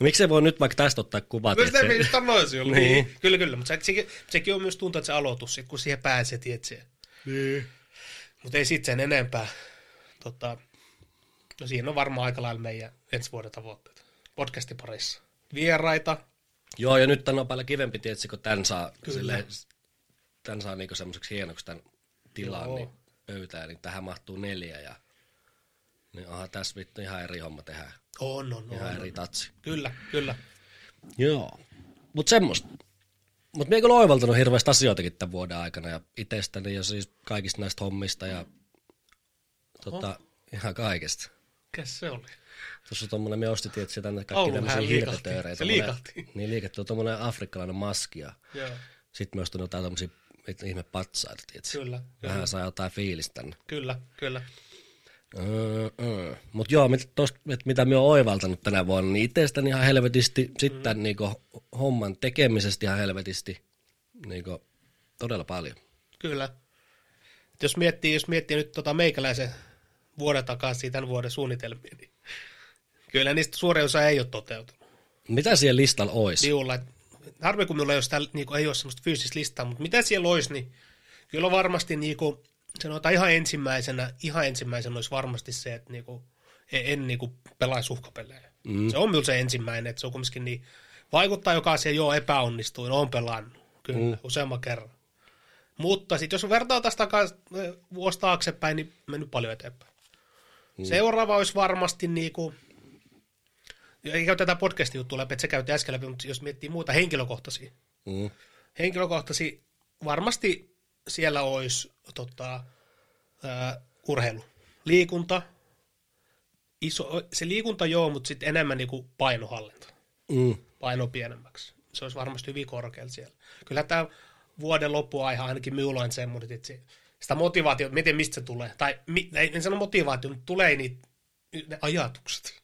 Miksi se voi nyt vaikka tästä ottaa kuvat? No sitä se- sanoisin ollut. Niin. Kyllä, kyllä. Mutta se, sekin, sekin on myös tuntuu, että se aloitus, sit kun siihen pääsee, tietsee. Niin. Mutta ei sitten sen enempää. Tota, no siinä on varmaan aika lailla meidän ensi vuoden tavoitteet. Podcastin parissa. Vieraita. Joo, ja nyt tän on paljon kivempi, tietysti, kun tämän saa, Kyllä. sille, tämän saa niinku semmoiseksi hienoksi tämän tilaan, Joo. niin pöytään, niin tähän mahtuu neljä ja niin aha, tässä vittu ihan eri homma tehdään. On, on, on. Ihan on. eri tatsi. Kyllä, kyllä. Joo. Mutta semmoista. Mutta minä kyllä oivaltanut hirveästi asioitakin tämän vuoden aikana ja itsestäni ja siis kaikista näistä hommista ja tota, ihan kaikesta. Mikäs se oli? Tuossa on tommonen, me ostettiin, että tänne kaikki Oulun tämmöisiä hirvetöörejä. Se liikahti. Niin liikahti, on tommonen afrikkalainen maski ja Joo, sitten myös on jotain tämmöisiä ihme patsaita, kyllä, Vähän saa jotain fiilistä tänne. kyllä, kyllä. Öö, öö. Mutta joo, mit, tosta, et mitä me oon oivaltanut tänä vuonna, niin itsestäni ihan helvetisti, sitten mm. niinku, homman tekemisestä ihan helvetisti, niinku, todella paljon. Kyllä. Et Jos miettii, jos miettii nyt tota meikäläisen vuoden takaisin tämän vuoden suunnitelmia, niin kyllä niistä suurin osa ei ole toteutunut. Mitä siellä listalla olisi? Siulla, et harmi kun minulla ei ole, sitä, niin kuin, ei ole semmoista fyysistä listaa, mutta mitä siellä olisi, niin kyllä varmasti niin kuin, sanotaan ihan ensimmäisenä, ihan ensimmäisenä olisi varmasti se, että niin kuin, en, niin kuin, pelaisi uhkapelejä. Mm. Se on minulla se ensimmäinen, että se on kumminkin niin, vaikuttaa joka asia, joo epäonnistuin, on pelannut, kyllä, mm. useamman kerran. Mutta sitten jos vertaa tästä vuosi taaksepäin, niin mennyt paljon eteenpäin. Mm. Seuraava olisi varmasti niin kuin, ei käy tätä podcastin juttua läpi, että se käytiin äsken läpi, mutta jos miettii muuta henkilökohtaisia. Mm. Henkilökohtaisia, varmasti siellä olisi tota, ää, urheilu, liikunta, iso, se liikunta joo, mutta sitten enemmän niinku painohallinta, Mm. paino pienemmäksi. Se olisi varmasti hyvin korkealla siellä. Kyllä tämä vuoden loppuaihe ainakin minulla on semmoinen, että sitä motivaatiota, miten mistä se tulee, tai ei, en sano motivaatio, mutta tulee niitä ne ajatukset.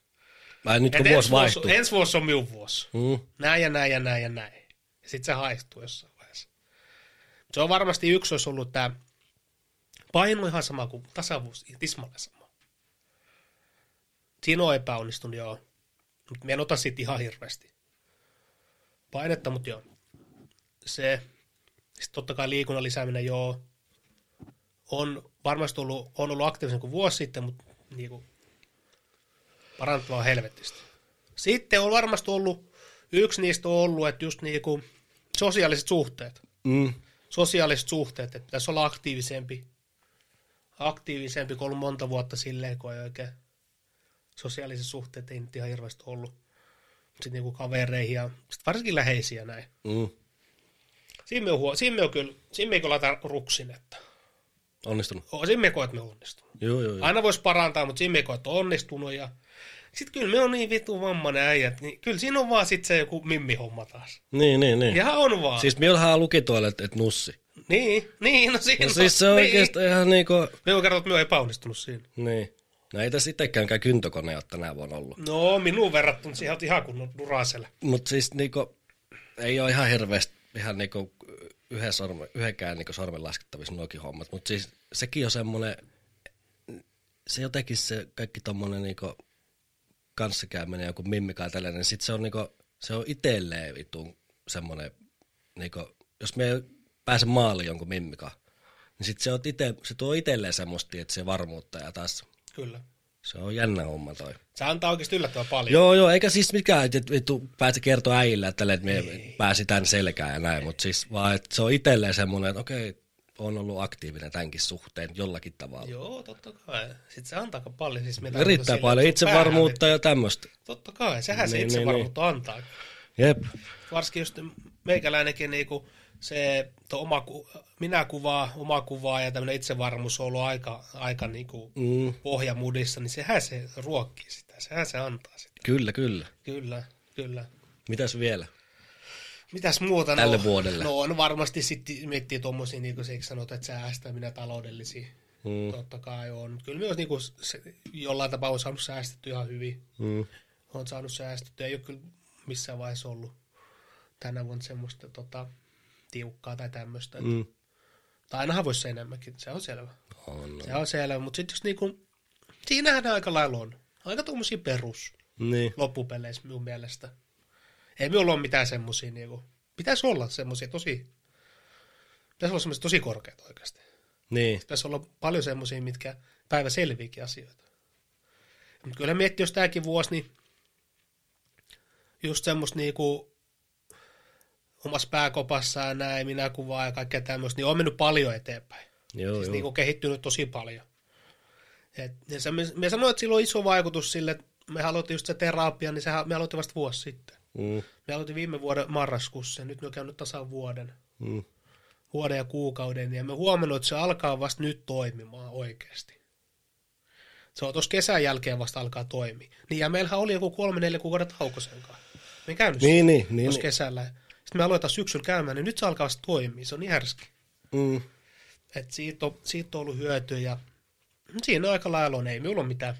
Vai nyt kun Et vuosi ensi, vuosi, ensi vuosi on minun vuosi. Mm. Näin ja näin ja näin ja näin. Ja sitten se haistuu jossain vaiheessa. Se on varmasti yksi olisi ollut tämä paino ihan sama kuin tasavuus, tismalle sama. Siinä on epäonnistunut, joo. Mutta en ota siitä ihan hirveästi. Painetta, mutta joo. Se, sitten totta kai liikunnan lisääminen, joo. On varmasti ollut, on ollut aktiivisen kuin vuosi sitten, mutta niinku, parantavaa helvetistä. Sitten on varmasti ollut, yksi niistä on ollut, että just niinku sosiaaliset suhteet. Mm. Sosiaaliset suhteet, että pitäisi olla aktiivisempi. Aktiivisempi kuin ollut monta vuotta silleen, kun ei oikein sosiaaliset suhteet ei nyt ihan hirveästi ollut. Sitten niinku kavereihin ja sit varsinkin läheisiä näin. Mm. Siinä me on, huo- siinä me on kyllä, siinä me ei kyllä laita ruksin, että Onnistunut. o- siinä me koet, että me on onnistunut. Joo, joo, joo. Aina voisi parantaa, mutta siinä me koet, että on onnistunut ja sitten kyllä me on niin vitu vammainen äijä, että niin, kyllä siinä on vaan sitten se joku mimmihomma taas. Niin, niin, niin. Ihan on vaan. Siis minullahan luki tuolla, että et nussi. Niin, niin, no siinä No siis se on niin. oikeastaan ihan niinku... Me on kertonut, että epäonnistunut siinä. Niin. No ei tässä itsekään kyntökone ole tänä vuonna ollut. No, minun verrattuna siihen on ihan kunnon duraselle. Mutta siis niinku, ei ole ihan hirveästi ihan niinku yhden sormen, yhdenkään niinku sormen laskettavissa nuokin hommat. Mutta siis sekin on semmoinen, se jotenkin se kaikki tommonen niinku kanssakäyminen, joku mimmikaa tällainen, sit se on niinku, se on itselleen vitun semmoinen, niinku, jos me ei pääse maaliin jonkun mimmikaan, niin sit se, on ite, se tuo itselleen semmoista, että se varmuutta ja taas Kyllä. se on jännä homma toi. Se antaa oikeasti yllättävän paljon. Joo, joo, eikä siis mikään, että vittu pääsi kertoa äijille, että, että me pääsi tämän selkään ja näin, mutta siis vaan, että se on itselleen semmoinen, että okei, on ollut aktiivinen tämänkin suhteen jollakin tavalla. Joo, totta kai. Sitten se antaa paljon. Siis silleen, paljon itsevarmuutta ja tämmöistä. Totta kai, sehän se Niin, niin, itsevarmuutta antaa. Jep. Varsinkin just meikäläinenkin niinku se to oma, minä kuvaa, oma kuvaa ja tämmöinen itsevarmuus on ollut aika, aika niinku Mm, pohjamudissa, niin sehän se ruokkii sitä, sehän se antaa sitä. kyllä, kyllä. Kyllä, kyllä. Mitäs vielä? Mitäs muuta? Tälle no, vuodelle. No on varmasti sitten miettii tuommoisia, niin kuin sä sanot, että säästäminen taloudellisia. Mm, Totta kai on. Kyllä myös niin kuin se, jollain tapaa on saanut säästettyä ihan hyvin. mm, On saanut säästettyä. Ei ole kyllä missään vaiheessa ollut tänä vuonna semmoista tota, tiukkaa tai tämmöistä. Mm. Tai ainahan voisi enemmänkin, se on selvä. On, Se on selvä, mutta sitten jos niinku, siinähän ne aika lailla on. Aika tuommoisia perus Niin. loppupeleissä minun mielestä. Ei minulla ole mitään semmoisia, niinku, pitäisi olla semmoisia tosi, pitäisi olla semmoisia tosi korkeita oikeasti. Niin. Pitäisi olla paljon semmoisia, mitkä päivä selviikin asioita. Mutta kyllä miettii, jos tämäkin vuosi, niin just semmoista niinku omassa pääkopassa ja näin, minä kuvaan ja kaikkea tämmöistä, niin on mennyt paljon eteenpäin. Joo, Siis joo. niinku kehittynyt tosi paljon. Et, ja se, me, me sanoin, että sillä on iso vaikutus sille, että me aloitin just se terapia, niin sehän, me aloitin vasta vuosi sitten. Mm, Me aloitin viime vuoden marraskuussa ja nyt me on käynyt tasan vuoden, mm. vuoden ja kuukauden ja me huomannut, että se alkaa vasta nyt toimimaan oikeasti. Se on tuossa kesän jälkeen vasta alkaa toimia. Niin ja meillähän oli joku kolme, neljä kuukauden tauko sen kanssa. Me käynyt Niin, niin, niin. tuossa niin. kesällä. Sitten me aloitetaan syksyllä käymään, niin nyt se alkaa toimia. Se on niin härski. Mm. Et siitä, on, siitä on ollut hyötyä ja siinä on aika lailla on. Ei minulla ole mitään,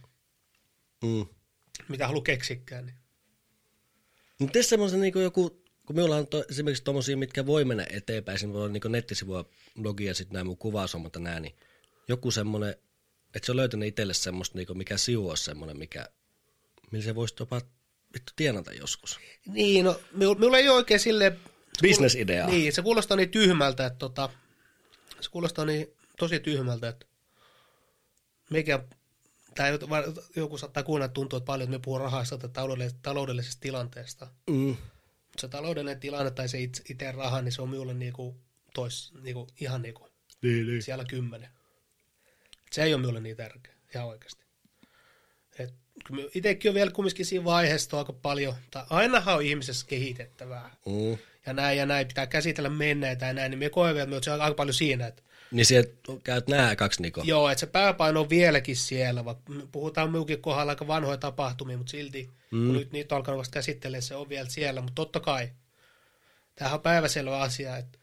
Mm. mitä halu keksikään. Niin. Tässä semmoisen niin joku, kun minulla on to, esimerkiksi tommosia, mitkä voi mennä eteenpäin, siinä voi olla niin nettisivuja, blogia, sitten nämä mun kuvaushommat ja nää, niin joku semmoinen, että se on löytänyt itselle semmoista, niin mikä sivu olisi semmoinen, mikä, millä se voisi jopa vittu tienata joskus. Niin, no minulla, ei ole oikein sille... Business-ideaa. Niin, se kuulostaa niin tyhmältä, että tota, se kuulostaa niin tosi tyhmältä, että mikä, tai joku saattaa kuunnella, että tuntuu, että paljon, että me puhuu rahasta tai taloudellisesta, taloudellisesta tilanteesta. Mm. Se taloudellinen tilanne tai se itse, itse raha, niin se on minulle niinku tois, niinku, ihan niinku Niin, niin. siellä kymmenen. Se ei ole minulle niin tärkeä, ihan oikeasti. Kun itsekin on vielä kumminkin siinä vaiheessa aika paljon, tai ainahan on ihmisessä kehitettävää. Mm. Ja näin ja näin, pitää käsitellä menneitä ja näin, niin me koemme, että me aika paljon siinä, että Niin sieltä käyt nää kaksi niinku. Joo, että se pääpaino on vieläkin siellä, vaikka puhutaan minunkin kohdalla aika vanhoja tapahtumia, mutta silti, mm. kun nyt niitä on alkanut vasta käsittelemään, se on vielä siellä, mutta totta kai, tämähän on päiväselvä asia, että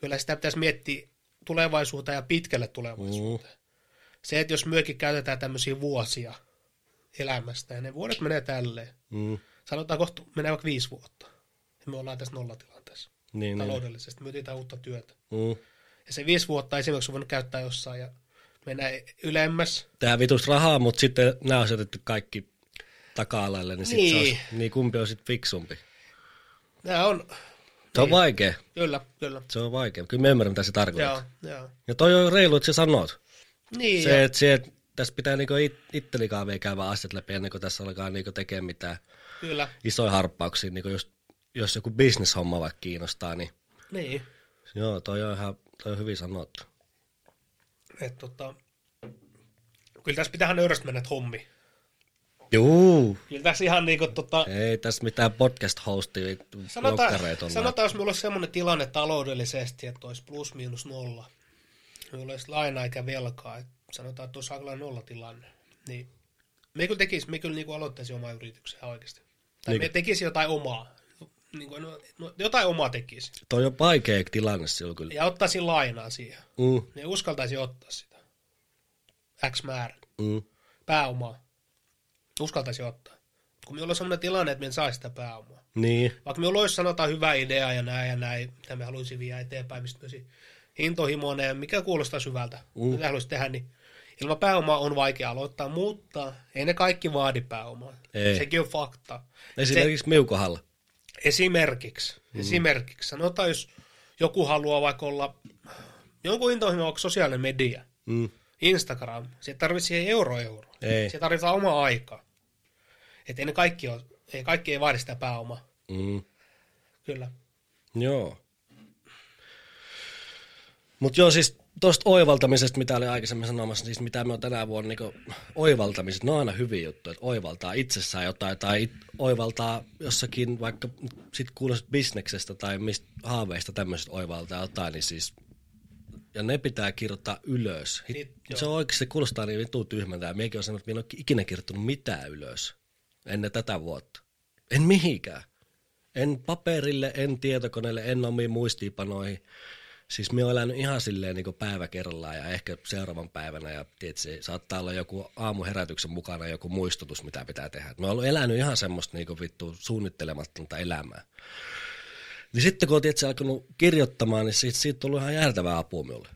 kyllä sitä pitäisi miettiä tulevaisuuteen ja pitkälle tulevaisuuteen. Mm. Se, että jos myökin käytetään tämmöisiä vuosia elämästä, ja ne vuodet menee tälleen, Mm. sanotaan kohta menee vaikka viisi vuotta, ja me ollaan tässä nollatilanteessa Niin, niin. taloudellisesti, me etsitään uutta työtä. Mm. Ja se viisi vuotta esimerkiksi on voinut käyttää jossain ja mennä ylemmäs. Tehdään vitus rahaa, mutta sitten nämä on sijoitettu kaikki taka-alalle, niin, sit Niin. Se olisi, niin kumpi on sitten fiksumpi. Nämä on, Se on vaikea. kyllä, kyllä. Se on vaikea. Kyllä mä ymmärrän, mitä se tarkoittaa. Joo, joo. Ja toi on reilu, että sä sanot. Niin, Se, se, että se, että tässä pitää niinku it, ittelikaan vielä käydä asiat läpi ennen kuin tässä alkaa niinku tekemään mitään kyllä. isoja harppauksia. Niinku just, jos joku bisneshomma vaikka kiinnostaa, niin Niin, joo, toi on ihan toi on hyvin sanottu. että tota, kyllä tässä pitää nöyrästi mennä hommi. Juu, Kyllä tässä ihan niinku tota, ei tässä mitään podcast-hostia sanotaan, blokkareita on. sanotaan, jos minulla olisi semmoinen tilanne taloudellisesti, että olisi plus miinus nolla. Minulla olisi lainaa eikä velkaa, että sanotaan, että olisi aika nolla tilanne. Niin me kyllä tekisi, me kyllä niinku aloittaisi omaa yrityksen oikeasti. Tai Niin. me tekisi jotain omaa. Niin kuin, no, no, jotain omaa tekisi. Toi on vaikea tilanne silloin kyllä. Ja ottaisi lainaa siihen. Mm, Ne uskaltaisi ottaa sitä. X määrä. mm, Pääomaa. Uskaltaisi ottaa. Kun minulla on sellainen tilanne, että me en saa sitä pääomaa. niin, Vaikka minulla olisi sanotaan hyvä idea ja näin ja näin, mitä me haluaisin viedä eteenpäin, mistä tosi intohimoinen ja mikä kuulostaa hyvältä, mm. mitä haluaisin tehdä, niin ilman pääomaa on vaikea aloittaa, mutta ei ne kaikki vaadi pääomaa. Ei. Sekin on fakta. esimerkiksi miukohalla. Esimerkiksi, mm. esimerkiksi, sanotaan jos joku haluaa vaikka olla jonkun intohimo vaikka sosiaalinen media, Mm, Instagram, se tarvitsee siihen euro euro. Ei. Se tarvitaan oma aika. Että ei ne kaikki, ole, ei kaikki ei vaadi sitä pääomaa. mm. Kyllä. Joo. Mutta joo, siis tuosta oivaltamisesta, mitä oli aikaisemmin sanomassa, siis mitä me on tänä vuonna niin oivaltamisesta, ne on aina hyviä juttuja, että oivaltaa itsessään jotain tai it, oivaltaa jossakin vaikka sit kuulosta bisneksestä tai mistä haaveista tämmöisestä oivaltaa jotain, niin siis ja ne pitää kirjoittaa ylös. Hit, Niin, se on oikeasti, se kuulostaa niin vittu tyhmältä. Ja miekin on sanonut, että minä en ole ikinä kirjoittanut mitään ylös ennen tätä vuotta. En mihinkään. En paperille, en tietokoneelle, en omiin muistiinpanoihin. Siis minä olen elänyt ihan silleen niin päivä kerrallaan ja ehkä seuraavan päivänä ja tietysti saattaa olla joku aamuherätyksen mukana joku muistutus, mitä pitää tehdä. Mä olen elänyt ihan semmoista niin vittu suunnittelematonta elämää. Niin sitten kun olet alkanut kirjoittamaan, niin siitä, siitä tuli ihan jäätävää apua minulle.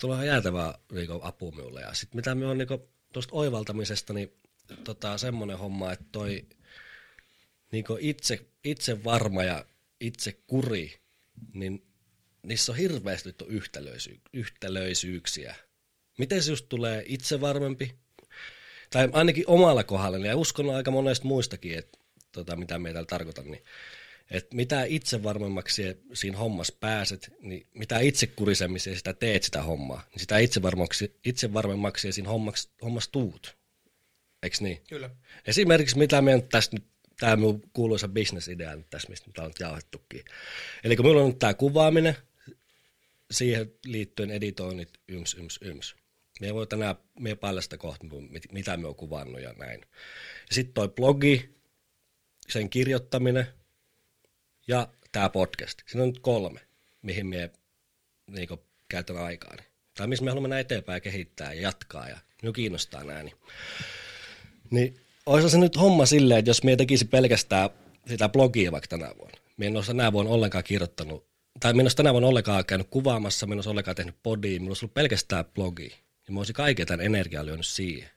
Tuli ihan jäätävää niin apua minulle. Ja sitten mitä me on niin tuosta oivaltamisesta, niin tota, semmoinen homma, että toi niin itse, itse varma ja itse kuri, niin niissä on hirveästi nyt yhtälöisy- yhtälöisyyksiä. Miten se just tulee itse varmempi? Tai ainakin omalla kohdalla, ja uskon aika monesta muistakin, että tota, mitä meitä tarkoitan, niin että mitä itse varmemmaksi siinä hommassa pääset, niin mitä itse kurisemmin sitä teet sitä hommaa, niin sitä itse, varmemmaksi, itse varmemmaksi siinä hommassa, hommassa tuut. Eikö niin? Kyllä. Esimerkiksi mitä meidän tästä nyt, tämä minun kuuluisa bisnesidea nyt tässä, mistä tämä on jauhettukin. Eli kun minulla on nyt tämä kuvaaminen, siihen liittyen editoinnit, yms, yms, yms. Me voi tänään, me paljasta kohta, mit- mitä me on kuvannut ja näin. Sitten toi blogi, sen kirjoittaminen ja tämä podcast. Siinä on nyt kolme, mihin me niin käytän aikaa. Tai missä me haluamme mennä eteenpäin kehittää ja jatkaa ja minua kiinnostaa nämä. Niin, niin olisi se nyt homma silleen, että jos me tekisi pelkästään sitä blogia vaikka tänä vuonna. Me en olisi tänä vuonna ollenkaan kirjoittanut, tai minä olisi tänä vuonna ollenkaan käynyt kuvaamassa, minä olisi ollenkaan tehnyt podia, minulla olisi ollut pelkästään blogi. Ja mä olisin kaiken tämän energiaa lyönyt siihen.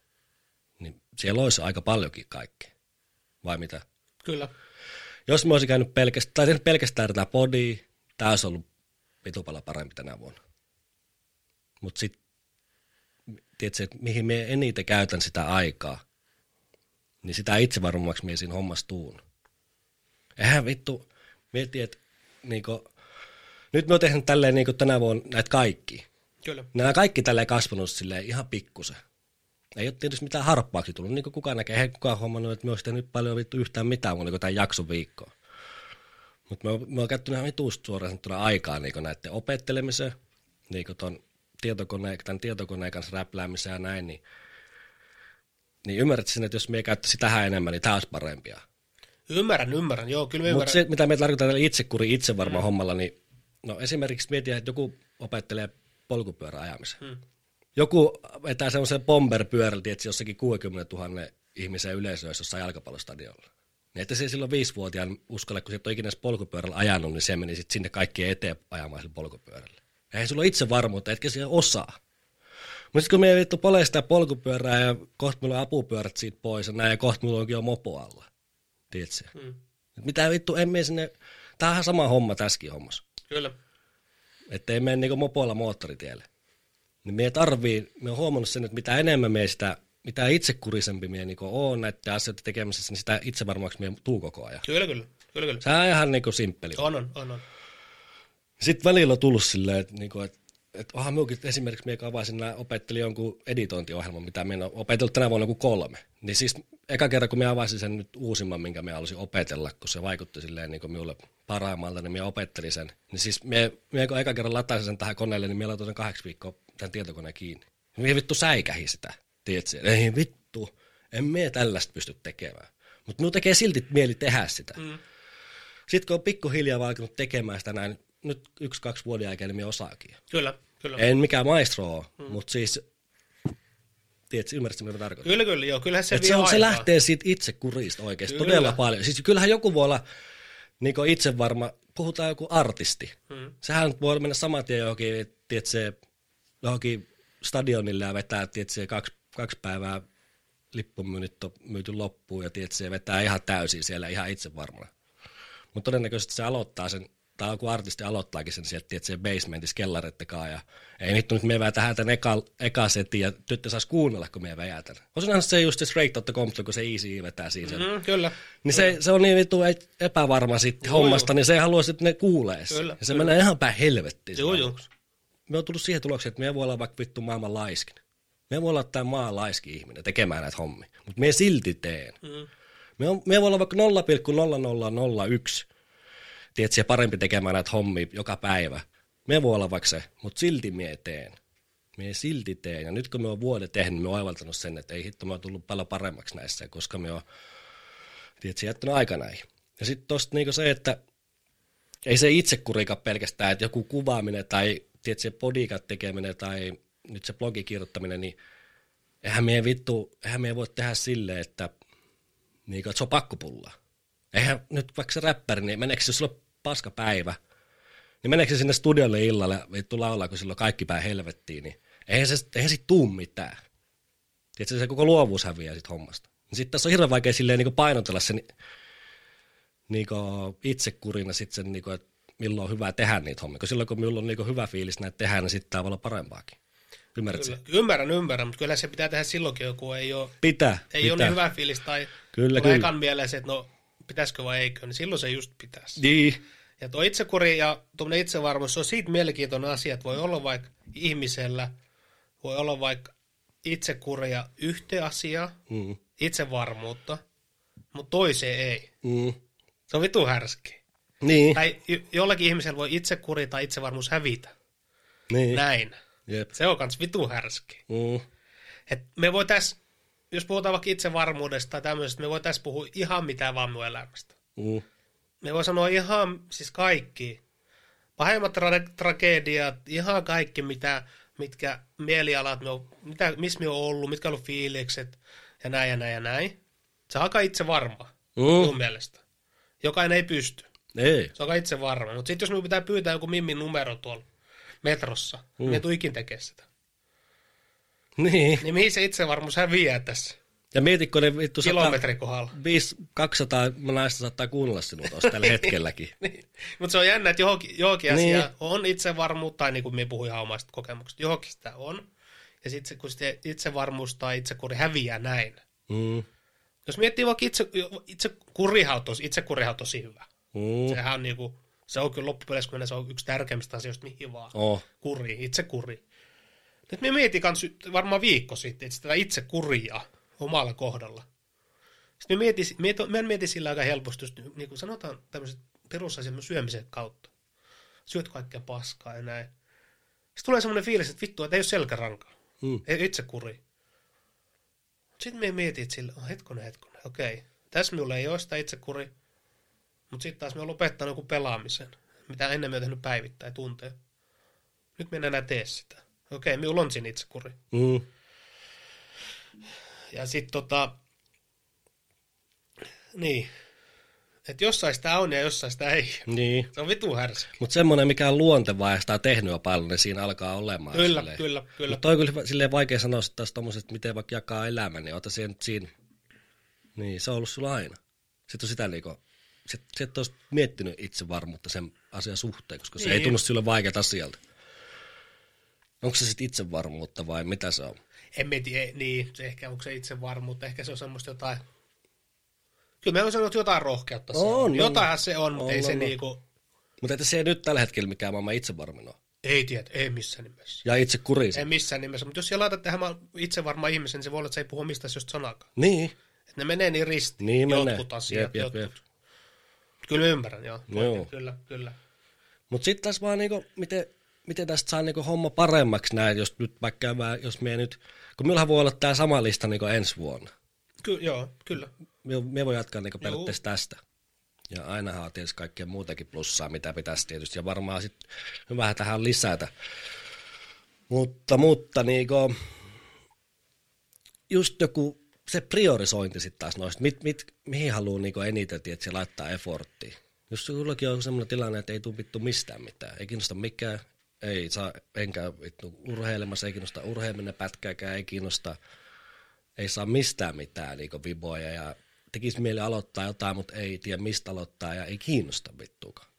Niin siellä olisi aika paljonkin kaikkea. Vai mitä? Kyllä. Jos mä olisin käynyt pelkästään, tai tehnyt pelkästään tätä podia, tämä olisi ollut vitupalla parempi tänä vuonna. Mutta sitten, tiedätkö, että mihin me eniten käytän sitä aikaa, niin sitä itse varmemmaksi me siinä hommassa tuun. Eihän vittu, mieti, että niinku, nyt me oon tehnyt tälleen niinku tänä vuonna näitä kaikki. Kyllä. Nämä kaikki tälleen kasvanut silleen ihan pikkusen. Ei ole tietysti mitään harppaaksi tullut, niin kuin kukaan näkee. Ei kukaan huomannut, että me olisi tehnyt paljon vittu yhtään mitään muuta kuin tämän jakson viikkoa. Mutta me, me on käyttänyt ihan vituusti suoraan sanottuna aikaa niin näiden opettelemiseen, niin ton tietokoneen, tämän tietokoneen kanssa räpläämiseen ja näin, niin, niin ymmärrät sen, että jos me käyttäisiin tähän enemmän, niin tämä olisi parempia. Ymmärrän, ymmärrän, joo, kyllä me Mutta ymmärrän. se, mitä me tarkoittaa tällä itsekuri, itsevarma mm. hommalla, niin no esimerkiksi mietin, että joku opettelee polkupyörän ajamisen. Mm. Joku vetää semmoisen bomberpyörältä, että jossakin 60 000 ihmisen yleisössä jossain jalkapallostadiolla. Niin että se silloin viisivuotiaan uskalla, kun se on ikinä polkupyörällä ajanut, niin se meni sitten sinne kaikkien eteen ajamaan sillä polkupyörällä. Eihän sulla ole itse varmuutta, etkä siellä osaa. Mutta sitten kun me vittu polee sitä polkupyörää ja kohta meillä on apupyörät siitä pois ja näin, ja kohta meillä onkin jo mopo alla. Tiedätkö? Mm. Mitä vittu, emme sinne, tämähän sama homma tässäkin hommassa. Kyllä. Että ei mene niinku mopoilla moottoritielle. Niin me tarvii, me on huomannut sen, että mitä enemmän me sitä, mitä itsekurisempi me niinku on näiden asioiden tekemisessä, niin sitä itsevarmaksi me tuu koko ajan. Kyllä, kyllä. Kyllä, kyllä. Sehän on ihan niinku simppeli. On, on, on, on. Sitten välillä on tullut silleen, että, niinku, että että onhan minunkin esimerkiksi minä avasin opettelin jonkun editointiohjelman, mitä minä olen opetellut tänä vuonna joku kolme. Niin siis eka kerran, kun minä avasin sen nyt uusimman, minkä minä halusin opetella, kun se vaikutti silleen niin kuin minulle parhaimmalta, niin minä opettelin sen. Niin siis minä, minä kun eka kerran latasin sen tähän koneelle, niin minä laitoin sen kahdeksi viikkoa tämän tietokoneen kiinni. Minä vittu säikähi sitä, tiedätkö? Ei vittu, en minä tällaista pysty tekemään. Mutta minun tekee silti mieli tehdä sitä. Mm. Sitten kun on pikkuhiljaa alkanut tekemään sitä näin, nyt yksi-kaksi vuoden jälkeen, niin minä osaakin. Kyllä, kyllä. En mikään maestro ole, mm. mutta siis, tiedätkö, ymmärrätkö, mitä mä tarkoitan? Kyllä, kyllä, joo. Kyllähän se Et vie se, on, se lähtee siitä itse kurista oikeasti Kyllä. todella paljon. Siis kyllähän joku voi olla niin itse varma, puhutaan joku artisti. Mm. Sehän voi mennä saman tien johonkin, tiedätkö, johonkin stadionille ja vetää, tiedätkö, kaksi, kaksi päivää lippumyynnit on myyty loppuun ja tiedätkö, vetää ihan täysin siellä ihan itse varmana. Mutta todennäköisesti se aloittaa sen, tai joku artisti aloittaakin sen sieltä, tiedätkö, basementissa kellarettakaan ja ei vittu nyt me tähän tämän eka, eka setin ja tyttö saisi kuunnella, kun me väjätän. Onhan se just se straight outta kompto, kun se easy vetää siinä. Mm, kyllä. Niin se, se on niin vittu epävarma sitten hommasta, joo. niin se ei halua, että ne kuulee. Kyllä, Ja se kyllä. menee ihan päin helvettiin. se Joo, joo. Me on tullut siihen tulokseen, että me voi olla vaikka vittu maailman laiskin. Me voi olla tämä maan laiski ihminen tekemään näitä hommia, mutta me silti teen. Mm. Me, on, me voi olla vaikka 0,0001, tiedätkö, parempi tekemään näitä hommia joka päivä. Me voi olla vaikka se, mutta silti me teen. Me silti teen. Ja nyt kun me on vuoden tehnyt, me on oivaltanut sen, että ei hitto, me on tullut paljon paremmaksi näissä, koska me on, tiedätkö, jättänyt aika näihin. Ja sitten tosta niinku se, että ei se itse kurika pelkästään, että joku kuvaaminen tai tiedätkö, se podikat tekeminen tai nyt se blogikirjoittaminen, niin eihän me vittu, eihän me voi tehdä silleen, että, niin että se on pakkopulla. Eihän nyt vaikka se räppäri, niin meneekö se, sulla paska päivä, niin meneekö se sinne studiolle illalle ja vittu laulaa, kun silloin kaikki päin helvettiin, niin eihän, se, eihän siitä tuu mitään. Tiedätkö, se koko luovuus häviää siitä hommasta. Sitten tässä on hirveän vaikea silleen niin painotella sen niin itsekurina sitten sen, niin kuin, että milloin on hyvä tehdä niitä hommia. Kun silloin, kun minulla on niin hyvä fiilis näitä tehdä, niin sitten tämä voi olla parempaakin. Ymmärrätkö? Ymmärrän, ymmärrän, mutta kyllä se pitää tehdä silloinkin, kun ei ole, Pitää. ei pitää. ole niin hyvä fiilis tai Kyllä, kyllä. ekan mieleen se, että no pitäisikö vai eikö, niin silloin se just pitäisi. Niin. Ja tuo itsekuri ja tuommoinen itsevarmuus, se on siitä mielenkiintoinen asia, että voi olla vaikka ihmisellä, voi olla vaikka itsekuria yhteen asiaan, Mm. itsevarmuutta, mutta toiseen ei. Mm. Se on vitu härski. Niin. Tai jo- jollakin ihmisellä voi itsekuri tai itsevarmuus hävitä. niin. Näin. Jep. Se on kans vitu härski. Mm. Et me voitais, jos puhutaan vaikka itsevarmuudesta tai tämmöisestä, me voitais puhua ihan mitä vaan mun elämästä. Mm. Me voi sanoa ihan, siis kaikki. Pahimmat tra- tragediat, ihan kaikki, mitä, mitkä mielialat, me on, mitä, missä me on ollut, mitkä on ollut fiilikset ja näin ja näin ja näin. Se on aika itse varma, Mm. mun mielestä. Jokainen ei pysty. Ei. Se on aika itse varma. Mutta sitten jos minun pitää pyytää joku Mimmin numero tuolla metrossa, mm. niin tule ikin tekemään sitä. Niin. Niin mihin se itsevarmuus häviää tässä Ja mietitkö ne vittu kilometrin kohdalla? 5, 200 naista saattaa kuunnella sinua tuossa tällä hetkelläkin. Niin. Mutta se on jännä, että johonkin, johonkin Niin. asia on itsevarmuutta, tai niin kuin me puhuin ihan omasta kokemuksesta, johonkin sitä on. Ja sitten kun se itsevarmuus tai itsekuri häviää näin. Mm. Jos miettii vaikka itse, itse kurihan on tosi, itsekurihan on tosi hyvä. Mm. Sehän on niinku, se on kyllä loppupeleissä, kun se on yksi tärkeimmistä asioista, mihin vaan. Oh. Kuri, itse kuri. Nyt me mietin kans varmaan viikko sitten, että sitä itse kuria omalla kohdalla. Sitten me mietin, mietin, mä mietin sillä aika helposti, just, niin kuin sanotaan tämmöiset perusasiat syömisen kautta. Syöt kaikkea paskaa ja näin. Sitten tulee semmoinen fiilis, että vittu, että ei ole selkärankaa. Mm. Ei itse kuri. Sitten me mietin, että sillä, oh, hetkonen, hetkonen, okei. Tässä minulla ei ole sitä itse kuri. Mutta sitten taas me lopettanut joku pelaamisen, mitä ennen me on tehnyt päivittäin tunteen. Nyt me en enää tee sitä. Okei, minulla on siinä itsekuri. Mm. Ja sitten tota, niin, että jossain sitä on ja jossain sitä ei. Niin. Se on vitu härski. Mutta semmoinen, mikä on luontevaa ja sitä on tehnyt jo paljon, niin siinä alkaa olemaan. Kyllä, silleen. kyllä, kyllä. Mutta toi on kyllä silleen vaikea sanoa sit taas tommoset, että miten vaikka jakaa elämän, niin ota siihen siinä. Niin, se on ollut sulla aina. Sitten on sitä niinku, sit, sit olisi miettinyt itsevarmuutta sen asian suhteen, koska se Niin. ei tunnu sulle vaikeat asialta. Onko se sitten itsevarmuutta vai mitä se on? En mieti, ei, niin, se ehkä onko se itsevarmuutta, ehkä se on semmoista jotain, kyllä me on sanonut jotain rohkeutta se On. Jotainhan se on, mutta On, ei se on, on. niinku, Mutta että se ei nyt tällä hetkellä mikään maailman itsevarmin ole. ei tiedä, ei missään nimessä. Ja itse kurisi. Ei missään nimessä, mutta jos siellä laitat tähän itse varmaan ihmisen, niin se voi olla, että se ei puhu mistään just sanakaan. Niin. Että ne menee niin ristiin, Niin menee. jotkut asiat, Jep, jep, jotkut. jep. Kyllä mä ymmärrän, joo. Joo. Kyllä, kyllä. Mutta sitten taas vaan niinku, miten, miten tästä saa niinku homma paremmaksi näin, jos nyt vaikka käydään, jos me nyt, kun minullahan voi olla tämä sama lista niinku ensi vuonna. Ky- joo, kyllä. Me, me voi jatkaa niinku periaatteessa tästä. Ja ainahan on tietysti kaikkea muutakin plussaa, mitä pitäisi tietysti, ja varmaan sitten vähän tähän lisätä. Mutta, mutta niinku, just joku se priorisointi sitten taas noista, mit, mit, mihin haluaa niinku eniten, että se laittaa efforttia. Jos sullakin on semmoinen tilanne, että ei tule vittu mistään mitään, ei kiinnosta mikään, ei saa, enkä vittu urheilemassa, ei kiinnosta urheileminen pätkääkään, ei kiinnosta, ei saa mistään mitään niinku viboja ja tekisi mieli aloittaa jotain, mutta ei tiedä mistä aloittaa ja ei kiinnosta vittuakaan.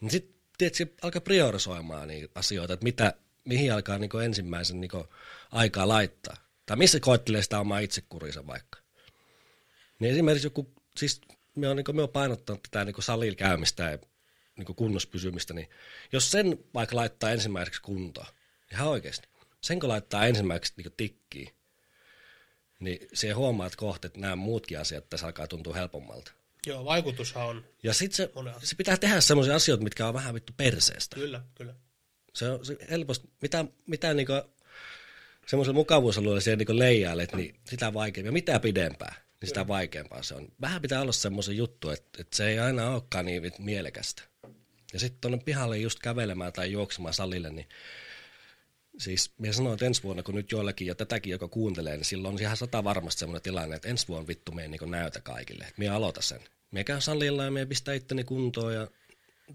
Niin sitten tietysti alkaa priorisoimaan niitä asioita, että mitä, mihin alkaa niinku ensimmäisen niinku aikaa laittaa. Tai missä koettelee sitä omaa itsekurinsa vaikka. Niin esimerkiksi joku, siis me on, niinku, me on painottanut tätä niinku salilla käymistä ja niinku kunnossa pysymistä, niin jos sen vaikka laittaa ensimmäiseksi kuntoon, ihan oikeasti, sen kun laittaa ensimmäiseksi niinku tikkiin, niin se huomaat kohta, että nämä muutkin asiat tässä alkaa tuntua helpommalta. Joo, vaikutushan on. Ja sitten se, se pitää tehdä semmoisia asioita, mitkä on vähän vittu perseestä. Kyllä, kyllä. Se on se helposti, mitä, mitä niinku, semmoisella mukavuusalueella siellä niinku leijailet, niin sitä vaikeampi. Ja mitä pidempään, niin sitä vaikeampaa se on. Vähän pitää olla semmoisen juttu, että, että se ei aina olekaan niin mielekästä. Ja sitten tuonne pihalle just kävelemään tai juoksemaan salille, niin siis minä sanoin, että ensi vuonna, kun nyt joillakin ja tätäkin, joka kuuntelee, niin silloin on ihan sata varmasti semmoinen tilanne, että ensi vuonna vittu me niin näytä kaikille. Että minä aloita sen. Minä käyn salilla ja minä pistän itteni kuntoon ja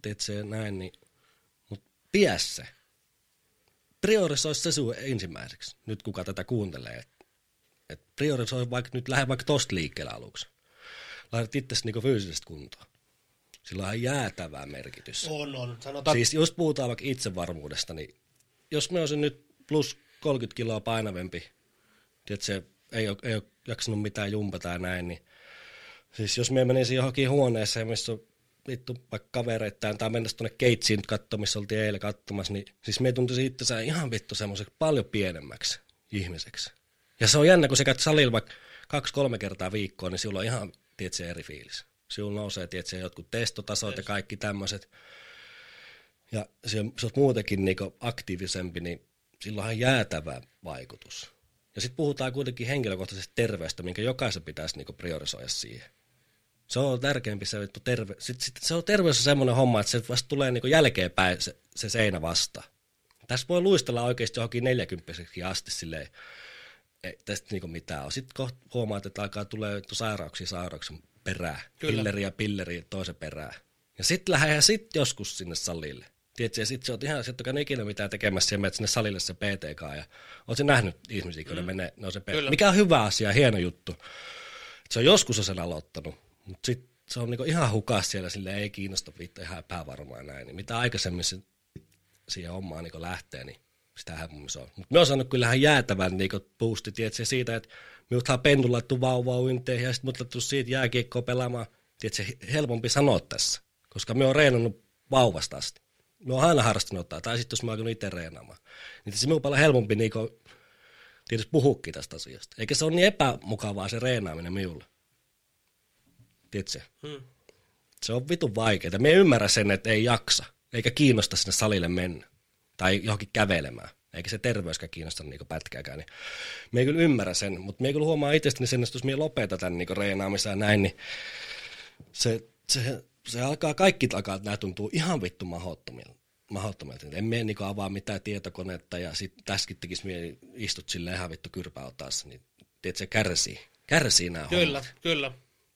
teet se näin, niin mutta pidä se. Priorisoi se sinun ensimmäiseksi, nyt kuka tätä kuuntelee. Et, et priorisoi vaikka nyt lähde vaikka tosta liikkeelle aluksi. Laitat itsesi niinku fyysisesti kuntoon. Sillä on jäätävää merkitys. On, on. Sanotaan, Siis jos puhutaan vaikka itsevarmuudesta, niin jos me olisin nyt plus 30 kiloa painavempi, että se ei ole, ei ole jaksanut mitään jumpata ja näin, niin siis jos me menisin johonkin huoneeseen, missä on vittu vaikka kavereittain, tai mennä tuonne Keitsiin nyt katsomaan, missä oltiin eilen katsomassa, niin siis me tuntuisi itsensä ihan vittu semmoiseksi paljon pienemmäksi ihmiseksi. Ja se on jännä, kun sä käyt salilla vaikka kaksi-kolme kertaa viikkoon, niin silloin on ihan, tiedätkö, eri fiilis. Sinulla nousee, tiedätkö, jotkut testotasot ja kaikki tämmöiset. Ja se, se on muutenkin niinku aktiivisempi, niin sillä on jäätävä vaikutus. Ja sitten puhutaan kuitenkin henkilökohtaisesta terveystä, minkä jokaisen pitäisi niinku priorisoida siihen. Se on tärkeämpi se vittu terve. Sitten, sit, se on terveys on semmoinen homma, että se vasta tulee niinku jälkeenpäin se, se seinä vasta. Tässä voi luistella oikeasti johonkin 40 asti silleen, ei tästä niinku mitään ole. Sitten kohta huomaat, että alkaa tulee sairauksia sairauksia. Kyllä. Pilleri ja pilleri toisen perään. Ja sitten lähdetään sitten joskus sinne salille. Tiedätkö, ja sitten se on ihan se, että ikinä mitään tekemässä ja menet sinne salille se PTK. Ja oletko nähnyt ihmisiä, kun mm. ne menee, ne on se PTK. Kyllä. Mikä on hyvä asia, hieno juttu. Se on joskus on sen aloittanut, mutta sitten se on niinku ihan hukas siellä, sille ei kiinnosta viittaa ihan epävarmaa näin. Niin mitä aikaisemmin se siihen hommaan niin lähtee, niin sitähän mun se on. Mutta me on saanut kyllähän jäätävän niin boosti, tiedätkö, siitä, että minuthan pennu laittu vauvauinteihin ja sitten mut laittu siitä jääkiekkoa pelaamaan. Tiedätkö, helpompi sanoa tässä, koska me on reenannut vauvasta asti. Me on aina harrastanut ottaa, tai sitten jos mä oon itse reenaamaan. Niin se on paljon helpompi niin kuin, tietysti puhukin tästä asiasta. Eikä se ole niin epämukavaa se reenaaminen minulle. Tiedätkö? Hmm. Se on vitun vaikeaa. Me ei ymmärrä sen, että ei jaksa, eikä kiinnosta sinne salille mennä tai johonkin kävelemään. Eikä se terveyskään kiinnosta niin pätkääkään. Niin me ei kyllä ymmärrä sen, mutta me ei kyllä huomaa itsestäni sen, että jos me lopetan tämän niin reenaamisen ja näin, niin se, se, se alkaa, kaikki alkaa, että nämä tuntuu ihan vittu mahdottomilta. mahdottomilta. En mene niin avaa mitään tietokonetta ja sitten tässäkin tekisi mieli, istut sille ihan vittu kyrpäotassa, niin tiedät, se kärsii. Kärsii nämä Kyllä, hommat. kyllä.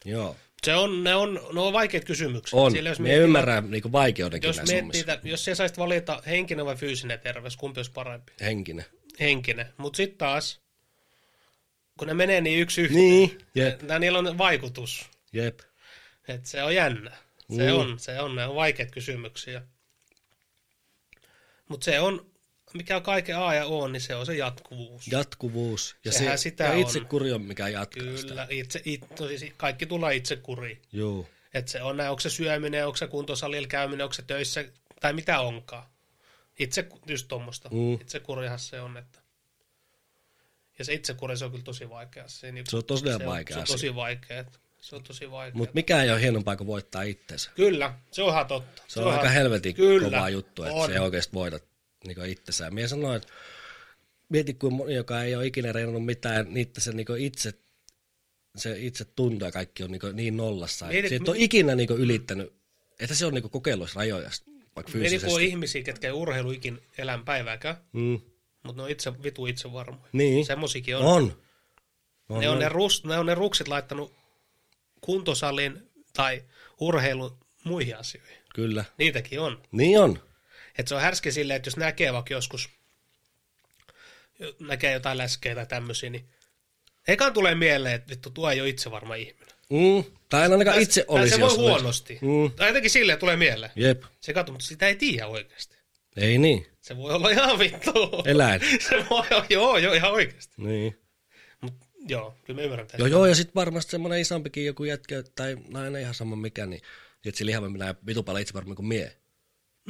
Joo. Se on, ne on, ne on vaikeat kysymykset. On. Sillä jos me miettii- ymmärrää niin vaikeudenkin Jos, näissä miettii, jos siellä saisit valita henkinen vai fyysinen terveys, kumpi olisi parempi? Henkinen. Henkinen. Mutta sitten taas, kun ne menee niin yksi yhteen, Niin, jep, ne, niillä on vaikutus. jep. Et se on jännä. Se Mm. on, se on, ne on vaikeat kysymyksiä. Mutta se on, mikä on kaiken A ja O, niin se on se jatkuvuus. Jatkuvuus. Ja, Sehän se, sitä ja on. itse kuri on mikä jatkaa sitä. Kyllä, itse, it, tosi, kaikki tulee itse kuriin. Joo. Että se on, onko se syöminen, onko se kuntosalilla käyminen, onko se töissä, tai mitä onkaan. Itse, just tuommoista. Mm. Itse kurihan se on, että... Ja se itse kuri, se on kyllä tosi vaikea. Se, niin, Se on tosiaan se vaikea Se on tosi vaikea. Se on tosi vaikea. Mutta mikä ei ole hienompaa kuin voittaa itsensä. Kyllä, se on ihan totta. Se on aika ihan- helvetin Kyllä, kova juttu, että on. se ei oikeasti voita niin itsessään. Mie sanoin, että mieti kuin moni, joka ei ole ikinä reenannut mitään, niin se niin itse, se itse tuntuu ja kaikki on niin, niin nollassa. Mietit, se et ole ikinä niin ylittänyt, että se on niin kokeillut rajoja, vaikka Mieti, kun on ihmisiä, ketkä ei urheilu ikin elän päivääkään, Mm. mutta ne on itse, vitu itse varmoja. Niin, Semmosikin on. on. on. ne, on ne, rus, ne on ne ruksit laittanut kuntosalin tai urheilun muihin asioihin. Kyllä. Niitäkin on. Niin on. Et se on härski silleen, että jos näkee vaikka joskus, näkee jotain läskejä tai tämmöisiä, niin ekaan tulee mieleen, että vittu, tuo ei ole itse varma ihminen. Mm. Tai en ainakaan itse tai olisi. se voi huonosti. Mm. Tai jotenkin silleen tulee mieleen. Jep. Se katsoo, mutta sitä ei tiedä oikeasti. Ei niin. Se voi olla ihan vittu. Eläin. se voi olla, joo, joo, ihan oikeasti. Niin. Mut, joo, kyllä mä ymmärrän Joo, joo, ja sitten varmasti semmoinen isompikin joku jätkä tai nainen ihan sama mikä, niin että se lihavampi näin vitu paljon itse varmaan kuin mie.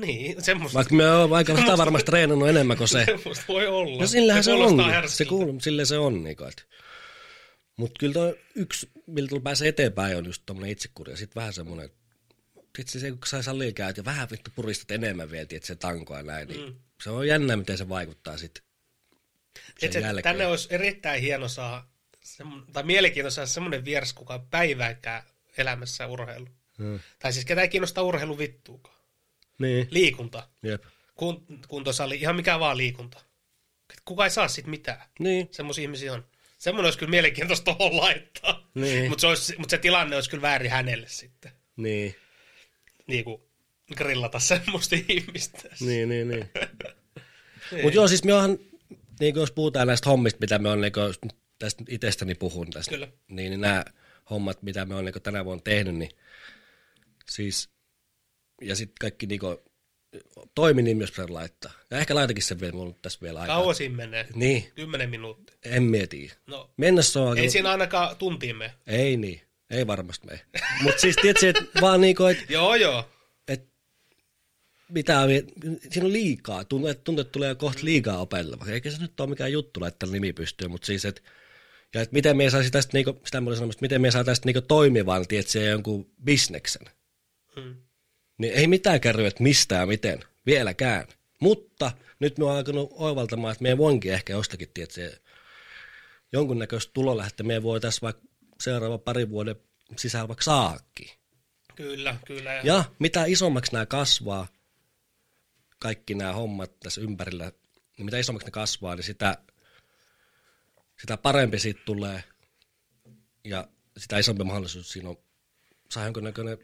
Niin, semmoista, Vaikka me on vaikka sitä varmasti treenannut enemmän kuin se. semmoista voi olla. No sillähän se, on. kuulostaa Se kuuluu, sille se on. Niin Mutta kyllä toi yksi, millä tulla pääsee eteenpäin, on just tommonen itsekuri. Ja sitten vähän semmoinen, sitten se kun sai salilla käyt ja vähän vittu puristat enemmän vielä, että se tankoa ja näin, niin Mm. se on jännä, miten se vaikuttaa sitten sen se, jälkeen. tänne olisi erittäin hieno saa, semmo- tai mielenkiintoista saada semmoinen vieras, kuka on päivääkään elämässä urheilu. Hmm. Tai siis ketä ei kiinnosta urheilu vittuukaan. Niin, Liikunta, jep. kun, kuntosali, ihan mikä vaan liikunta. Kuka ei saa siitä mitään. Niin, Semmoisia ihmisiä on. Semmoinen olisi kyllä mielenkiintoista tuohon laittaa. Niin. Mutta se, olisi- mut se tilanne olisi kyllä väärin hänelle sitten. niin, Niin kuin grillata semmoista ihmistä. niin, niin, niin. Niin. Mutta joo, siis me onhan, niin jos puhutaan näistä hommista, mitä me on niin tästä itsestäni puhun tästä, Kyllä. niin, niin nämä hommat, mitä me on niin tänä vuonna tehnyt, niin siis, ja sitten kaikki niin toiminimi, jos pitää laittaa. Ja ehkä laitakin sen vielä, mulla on tässä vielä aikaa. Kauan siinä menee. Niin, Kymmenen minuuttia. en mieti. No, Mennessä on ei aika... siinä ainakaan tuntiin mene. Ei niin, ei varmasti mene. Mutta siis tietysti, että vaan niinku, että Joo, joo. et, mitä siinä on liikaa, tuntuu, että, tuntuu, että tulee kohta liikaa opetella, eikä se nyt ole mikään juttu laittaa nimi pystyyn, mutta siis, että ja et miten me saisi tästä, niinku, sitä mä olin sanomassa, että miten me saa tästä niinku toimivan, tiedätkö, jonkun bisneksen. Hmm. Niin ei mitään kerro, että mistä ja miten, vieläkään. Mutta nyt me on alkanut oivaltamaan, että me voinkin ehkä jostakin, tietysti jonkunnäköistä tulolähettä me voi tässä vaikka seuraava pari vuoden sisällä vaikka saakin. Kyllä, kyllä. Ja mitä isommaksi nämä kasvaa, kaikki nämä hommat tässä ympärillä, niin mitä isommaksi ne kasvaa, niin sitä, sitä parempi siitä tulee ja sitä isompi mahdollisuus siinä on saa jonkunnäköinen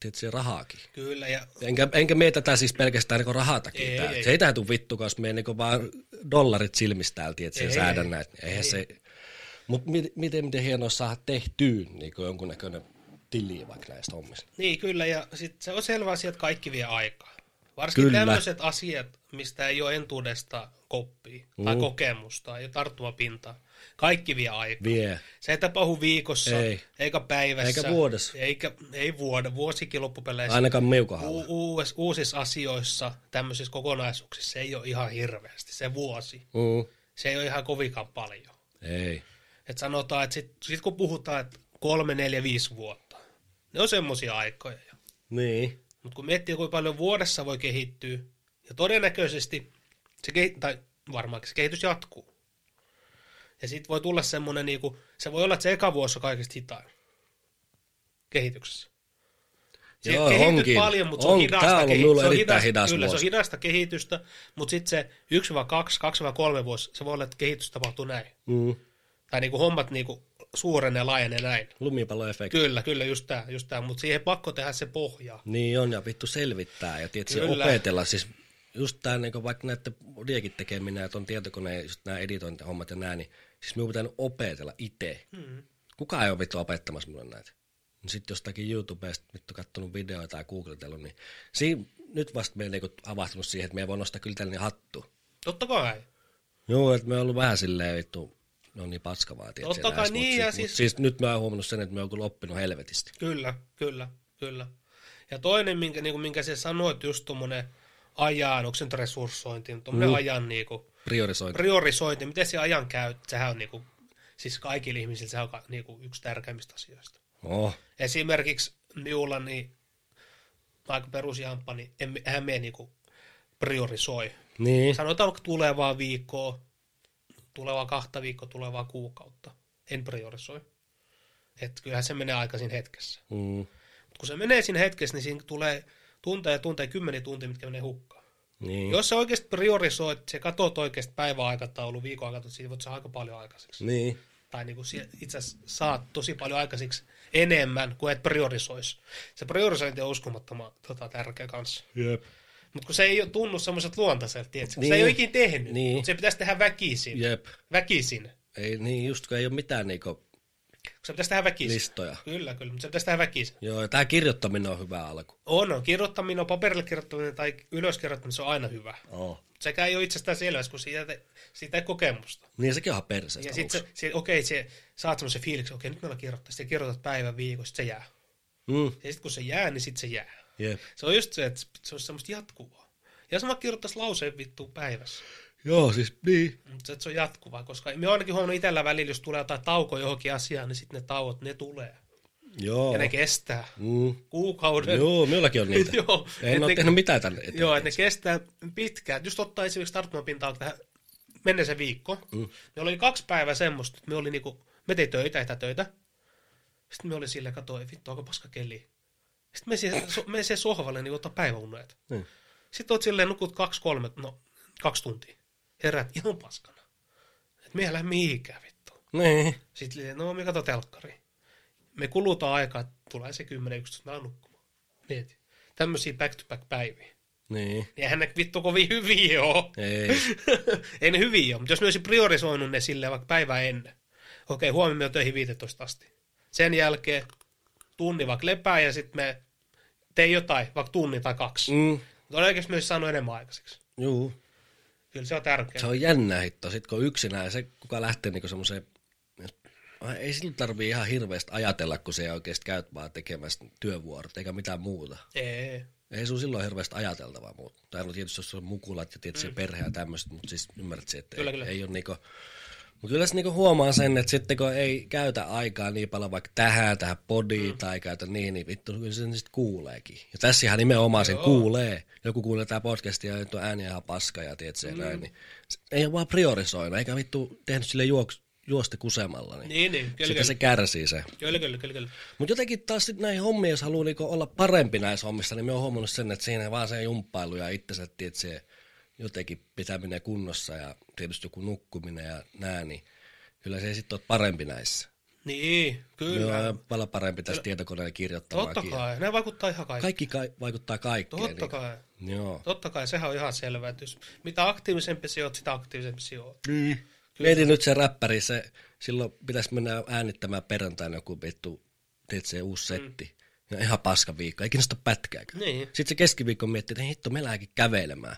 tietysti rahaakin. Kyllä. Ja... Enkä, enkä mie tätä siis pelkästään niin rahaa takia. Ei, ei. Se ei täytyy vittu, koska me niin vaan dollarit silmistä täällä, tietysti, säädä näitä. Eihän ei. se... Mutta miten, miten, miten hienoa saada tehtyä niin jonkunnäköinen tili vaikka näistä hommista. Niin, kyllä. Ja sitten se on selvä asia, että kaikki vie aikaa. Varsinkin tämmöiset asiat, mistä ei ole entuudesta koppia mm. tai kokemusta ja tarttumapintaa. Kaikki vie aikaa. Vie. Se ei tapahdu viikossa, ei. eikä päivässä. Eikä vuodessa. Eikä, ei vuoden, vuosikin loppupeleissä. Ainakaan miukahalle. U- uus, uusissa asioissa, tämmöisissä kokonaisuuksissa, se ei ole ihan hirveästi. Se vuosi. Mm. Se ei ole ihan kovinkaan paljon. Ei. Et sanotaan, että sitten sit kun puhutaan, että kolme, neljä, viisi vuotta, ne on semmoisia aikoja. Niin. Mutta kun miettii, kuinka paljon vuodessa voi kehittyä, ja todennäköisesti se, kehi- tai varmaankin se kehitys jatkuu. Ja sitten voi tulla semmoinen, niinku, se voi olla, että se eka vuosi on kaikista hitain kehityksessä. Se Joo, onkin. paljon, mutta se on, on hidasta, kehi- se on hidasta, hidas kyllä, vuosi. se on hidasta kehitystä, mutta sitten se 1-2, 2-3 vuosi, se voi olla, että kehitys tapahtuu näin. Mm. Tai niinku hommat niinku suurenee, laajenee näin. Lumipalloefekti. Kyllä, kyllä, just tämä, just tää. mutta siihen pakko tehdä se pohja. Niin on, ja vittu selvittää, ja tietysti opetella, siis just tämä niin vaikka näiden diekin tekeminen, että on tietokoneen, just nämä editointihommat ja nämä, niin siis minun pitää opetella itse. Hmm. Kukaan ei ole vittu opettamassa minulle näitä. Sitten jostakin YouTubesta vittu kattonut videoita ja googletellut, niin siinä, nyt vasta me niinku havahtunut siihen, että me ei voi nostaa kyllä tällainen hattu. Totta kai. Joo, että me on ollut vähän silleen vittu, no niin paskavaa tietysti. Totta kai niin, ja siis... siis... nyt mä oon huomannut sen, että me on kyllä oppinut helvetisti. Kyllä, kyllä, kyllä. Ja toinen, minkä, niin kuin, minkä sä sanoit, just tuommoinen ajan, onko se nyt resurssointi, tuommoinen mm. ajan niin kuin, priorisointi. priorisointi, miten se ajan käy, sehän on niin kuin, siis kaikilla ihmisillä se on niin kuin, yksi tärkeimmistä asioista. Oh. Esimerkiksi minulla, niin aika perusjamppa, niin eihän me niin kuin, priorisoi. Niin. Sanotaan vaikka tulevaa viikkoa, tulevaa kahta viikkoa, tulevaa kuukautta. En priorisoi. Että kyllähän se menee aikaisin hetkessä. Mm. Mut kun se menee siinä hetkessä, niin siinä tulee tunteja ja tunteja, kymmeniä tunteja, mitkä menee hukkaan. Niin. Jos sä oikeasti priorisoit, se katot oikeasti päiväaikataulu, viikon aikataulu, siitä voit saada aika paljon aikaiseksi. Niin. Tai niin kuin itse asiassa saat tosi paljon aikaiseksi enemmän kuin et priorisoisi. Se priorisointi on uskomattoman tota, tärkeä kanssa. Jep. Mutta kun se ei ole tunnu semmoiset luontaiselta, tiedätkö? Niin. Se ei ole ikinä tehnyt. Niin. Se pitäisi tehdä väkisin. Jep. Väkisin. Ei niin, just kun ei ole mitään niinku se pitäisi tehdä väkisin. listoja. Kyllä, kyllä, mutta se pitäisi tehdä väkisin. Joo, ja tämä kirjoittaminen on hyvä alku. On, on. Kirjoittaminen, paperille kirjoittaminen tai ylöskirjoittaminen, se on aina hyvä. Oh. Sekä ei ole itsestään selvä, kun siitä, siitä ei kokemusta. Niin, sekin on perseestä Ja sitten se, se, okei, se, saat semmoisen fiiliksen, okei, nyt meillä kirjoittaa. Sitten kirjoitat päivän viikon, sitten se jää. Mm. Ja sitten kun se jää, niin sitten se jää. Jep. Se on just se, että se on semmoista jatkuvaa. Ja sama kirjoittaisi lauseen vittu päivässä. Joo, siis niin. Mutta se on jatkuvaa, koska me ainakin huomannut itsellä välillä, jos tulee jotain tauko johonkin asiaan, niin sitten ne tauot, ne tulee. Joo. Ja ne kestää Mm. kuukauden. Joo, minullakin on niitä. Joo, en ole ne- tehnyt mitään tänne eteen. Joo, että ne kestää pitkään. Just ottaa esimerkiksi tarttumapintaa tähän menneeseen viikko. Mm. Me oli kaksi päivää semmoista, että me oli niinku, me tein töitä, etätöitä. Sitten me oli silleen, katoi, vittu, onko paska keli. Sitten me siihen, so, me siihen sohvalle niin ottaa päiväunet. Niin. Sitten oot silleen, nukut kaksi, kolme, no kaksi tuntia. Herät ihan paskana. Et me ei lähde mihinkään vittu. Niin. Sitten no me kato telkkari. Me kulutaan aikaa, että tulee se 10-11 tuntia nukkumaan. Mieti. Tämmöisiä back-to-back päiviä. Niin. Eihän ne vittu kovin hyviä ole. Ei. Ei ne hyviä ole, mutta jos ne olisi priorisoinut ne silleen vaikka päivää ennen. Okei, huomenna me töihin 15 asti. Sen jälkeen tunni vaikka lepää ja sitten me tein jotain, vaikka tunnin tai kaksi. Mm. Todennäköisesti me olisi saanut enemmän aikaiseksi. Juu. Kyllä se on tärkeää. Se on jännä hitto. Sitten kun yksinään se, kuka lähtee niinku semmoiseen, ei silloin tarvii ihan hirveästi ajatella, kun se oikeasti käyt vaan tekemässä työvuorot eikä mitään muuta. Ei. Ei sun silloin hirveästi ajateltavaa muuta. Tai tietysti jos on mukulat ja tietysti mm. perhe ja tämmöistä, mutta siis ymmärrät että Kyllä, ei, kyllä. ei ole niinku Mutta kyllä se niinku huomaa sen, että sitten kun ei käytä aikaa niin paljon vaikka tähän, tähän podiin mm. tai käytä niin, niin vittu kyllä se sitten kuuleekin. Ja tässä ihan nimenomaan sen Joo. kuulee. Joku kuulee tää podcastia ja on ääni ihan paska ja tiedät se mm. näin, niin ei ole vaan priorisoinut, eikä vittu tehnyt sille juoks, juosta kusemalla. Niin, Niin, niin, kyllä, Sitten kyllä. se kärsii se. Kyllä, kyllä, kyllä, kyllä. Mutta jotenkin taas sit näihin hommiin, jos haluaa niinku olla parempi näissä hommissa, niin me oon huomannut sen, että siinä vaan se jumppailu ja itsensä, että se jotenkin pitäminen kunnossa ja tietysti joku nukkuminen ja nää, niin kyllä se sitten ole parempi näissä. Niin, kyllä. Joo, ja paljon parempi tässä tietokoneella Totta kirjoittamaankin. kai, ne vaikuttaa ihan kaikki. Kaikki ka- vaikuttaa kaikkeen. Totta niin, kai. Joo. Totta kai, sehän on ihan selvää, että jos mitä aktiivisempi sinä oot, sitä aktiivisempi sinä oot. Niin. Mietin nyt se räppäri, se, silloin pitäisi mennä äänittämään perjantaina joku vittu, tiedätkö, se uusi setti. Ja ihan paska viikko, ei kiinnosta pätkääkään. Niin. Sitten se keskiviikko miettii, että hitto, me lähdekin kävelemään.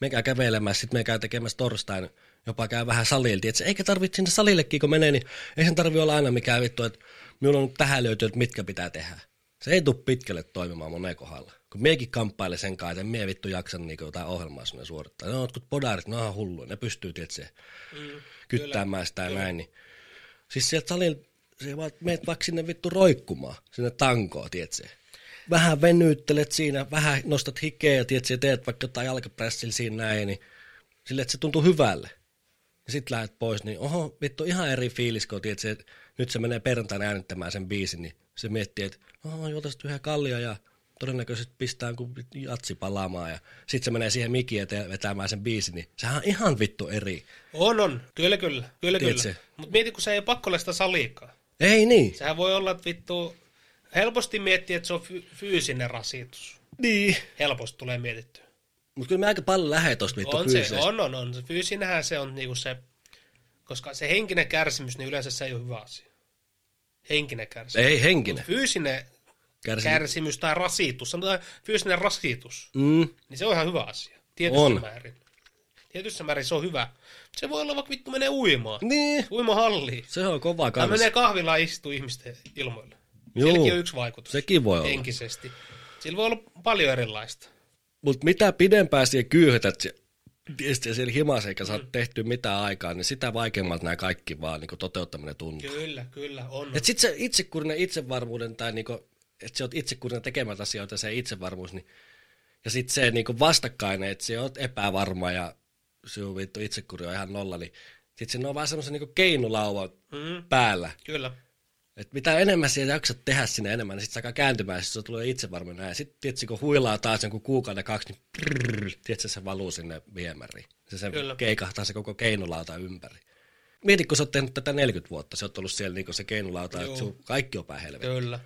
Me käy kävelemään, sitten me käy tekemässä torstain, jopa käy vähän salilta. Et se, eikä tarvitse sinne salillekin, kun menee, niin ei sen tarvi olla aina mikään vittu, että minulla on nyt tähän löytyy, että mitkä pitää tehdä. Se ei tule pitkälle toimimaan monen kohdalla. Kun miekin kamppailen sen kanssa, että mie vittu jaksa niin jotain ohjelmaa sinne suorittaa. Ne on jotkut podarit, ne on ihan hulluja, ne pystyy, tietysti, Mm. kyttäämään sitä ja näin. Niin. Siis sieltä salilla, se vaan meet vaikka sinne vittu roikkumaan, sinne tankoon, tiedätkö? Vähän venyttelet siinä, vähän nostat hikeä ja tiedätkö, teet vaikka jotain jalkapressillä siinä näin, niin sille, että se tuntuu hyvälle. Ja sit lähdet pois, niin oho, vittu ihan eri fiilis, kun tiedätkö, että nyt se menee perjantaina äänittämään sen biisin, niin se miettii, että oho, juotaisiin yhden kallia ja todennäköisesti pistää kun jatsi palaamaan ja sitten se menee siihen mikiin eteen vetämään sen biisin, niin sehän on ihan vittu eri. On, on. Kyllä, kyllä. Kyllä, Tiedätkö? kyllä. Mutta mieti, kun se ei ole pakko olla sitä saliikaa. Ei niin. Sehän voi olla, että vittu, helposti miettiä, että se on fy- fyysinen rasitus. Niin. Helposti tulee mietittyä. Mutta kyllä me aika paljon lähde tosta vittu On se, on, on, on. Se fyysinenhän se on niinku se, koska se henkinen kärsimys, niin yleensä se ei ole hyvä asia. Henkinen kärsimys. Ei henkinen. Fyysinen Kärsi... kärsimys tai rasitus, sanotaan fyysinen rasitus, Mm. niin se on ihan hyvä asia. Tietyssä On. määrin. Tietyssä määrin se on hyvä. Se voi olla vaikka vittu menee uimaan. Niin. Uimahalliin. Se on kova Tai kans. menee kahvilaan istuu ihmisten ilmoille. Juu. Sielläkin on yksi vaikutus. Sekin voi olla. Henkisesti. Sillä voi olla paljon erilaista. Mutta mitä pidempään siihen kyyhytät se, tietysti siellä himas eikä saa tehtyä mitään aikaa, niin sitä vaikeammalta nämä kaikki vaan niin toteuttaminen tuntuu. Kyllä, kyllä, on. Et sit se itsekurinen itsevarmuuden tai niinku, että sä oot itsekurinen tekemät asioita, se itsevarmuus, niin, ja sitten se niinku vastakkainen, että sä oot epävarma ja sinun vittu itsekuri on ihan nolla, niin sitten se on vaan semmoisen niinku keinulauvan Mm, päällä. kyllä. Et mitä enemmän siellä jaksat tehdä sinne enemmän, niin sitten se alkaa kääntymään, ja sit se tulee itsevarmuuden näin. Sitten tietysti kun huilaa taas jonkun kuukauden kaksi, niin prrrr, tiedätkö, se valuu sinne viemäriin. Se, se Kyllä. keikahtaa se koko keinulauta ympäri. Mieti, kun sä oot tehnyt tätä 40 vuotta, sä oot ollut siellä niin se keinulauta, Joo. että sun kaikki on päin helvettiin. Kyllä.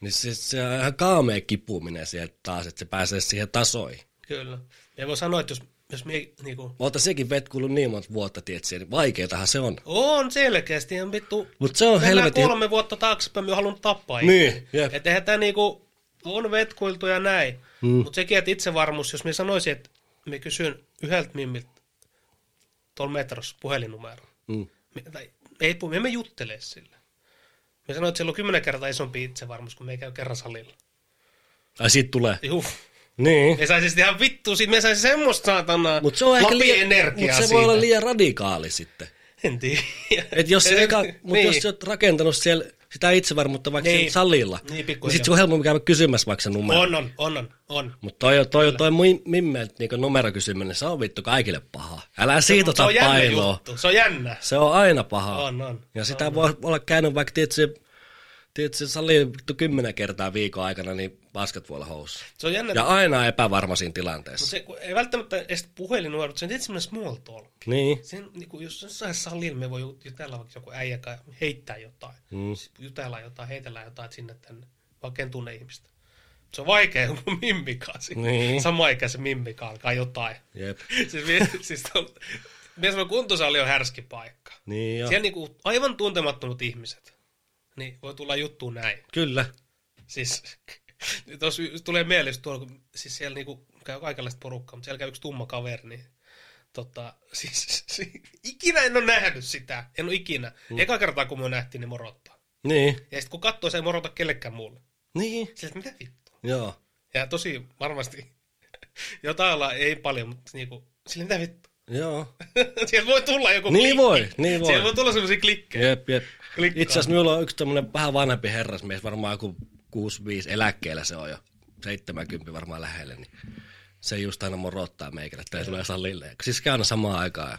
Niin se, se on ihan kaamea kipuminen sieltä taas, että se pääsee siihen tasoihin. Kyllä. Ja voi sanoa, että jos, jos mie, niinku, Mutta sekin vetkuillut niin monta vuotta, tiedätkö, niin vaikeetahan se on. on selkeästi ihan vittu. Mutta se on helvetin... kolme vuotta taaksepäin, me halunnut tappaa Niin, jep. Että eihän tämä niinku, on vetkuiltu ja näin. Mm. Mutta sekin, että itsevarmuus, jos me sanoisin, että me kysyn yhdeltä mimmiltä tuolla metrossa puhelinnumero. Mm. Me, tai, ei, me emme juttele sillä. Me sanoin, että siellä on kymmenen kertaa isompi itsevarmuus, kun me ei käy kerran salilla. Ai siitä tulee. Juh. Niin. Me saisi sitten ihan vittua, siitä me saisi semmoista saatana Mutta se on ehkä liian, energiaa mut se siitä. voi olla liian radikaali sitten. En tiedä. Et jos, se eka, mut niin. jos sä oot rakentanut siellä sitä itsevarmuutta vaikka Niin. niin. salilla, Niin, niin, pikkuhiljaa. niin sit se on helpompi käydä kysymässä vaikka se numero. On, on, on, on, on. Mutta toi, toi, toi, toi mui- mimmeltä niinku numerokysyminen, se on vittu kaikille paha. Älä siitä se ota on jännä painoa. juttu. Se on jännä. Se on aina paha. On, on. Ja sitä voi olla käynyt vaikka, tiedätkö, tiedätkö, sali vittu kymmenen kertaa viikon aikana, niin paskat voi olla housussa. Se on jännä. Ja aina epävarma siinä tilanteessa. se, kun ei välttämättä edes puhelinnumerot, se on tietysti semmoinen small talk. Niin. Sen, niin kuin, jos jossain salilla me voi jutella vaikka joku äijä heittää jotain. Mm. Siis Jutellaan jotain, heitellään jotain sinne tänne, vaikka en tunne ihmistä. Se on vaikea joku mimmikaan. Niin. Samaikäisen mimmikaan alkaa jotain. Jep. siis, siis on, mies sanoo, kuntosali on härski paikka. Niin jo. Siellä niinku aivan tuntemattomat ihmiset. Niin voi tulla juttu näin. Kyllä. Siis tuossa tulee mieleen, tuolla, kun siis siellä niinku käy kaikenlaista porukkaa, mutta siellä käy yksi tumma kaveri, niin tota, siis, siis ikinä en ole nähnyt sitä. En ole ikinä. Mm. Eka kertaa, kun me nähtiin, niin morottaa. Niin. Ja sitten kun katsoo, se ei morota kellekään muulle. Niin. Sillä, että mitä vittua. Joo. Ja tosi varmasti jotain ollaan, ei paljon, mutta niinku, sillä mitä vittu. Joo. Sieltä voi tulla joku Niin klikki. voi, niin voi. Sieltä voi tulla sellaisia klikkejä. Jep, jep. Itse asiassa minulla on yksi tämmöinen vähän vanhempi herrasmies, varmaan joku 6-5 eläkkeellä se on jo, 70 varmaan lähelle, niin se just aina morottaa meikälle, että ei tule salille. Siis käy aina samaan aikaan.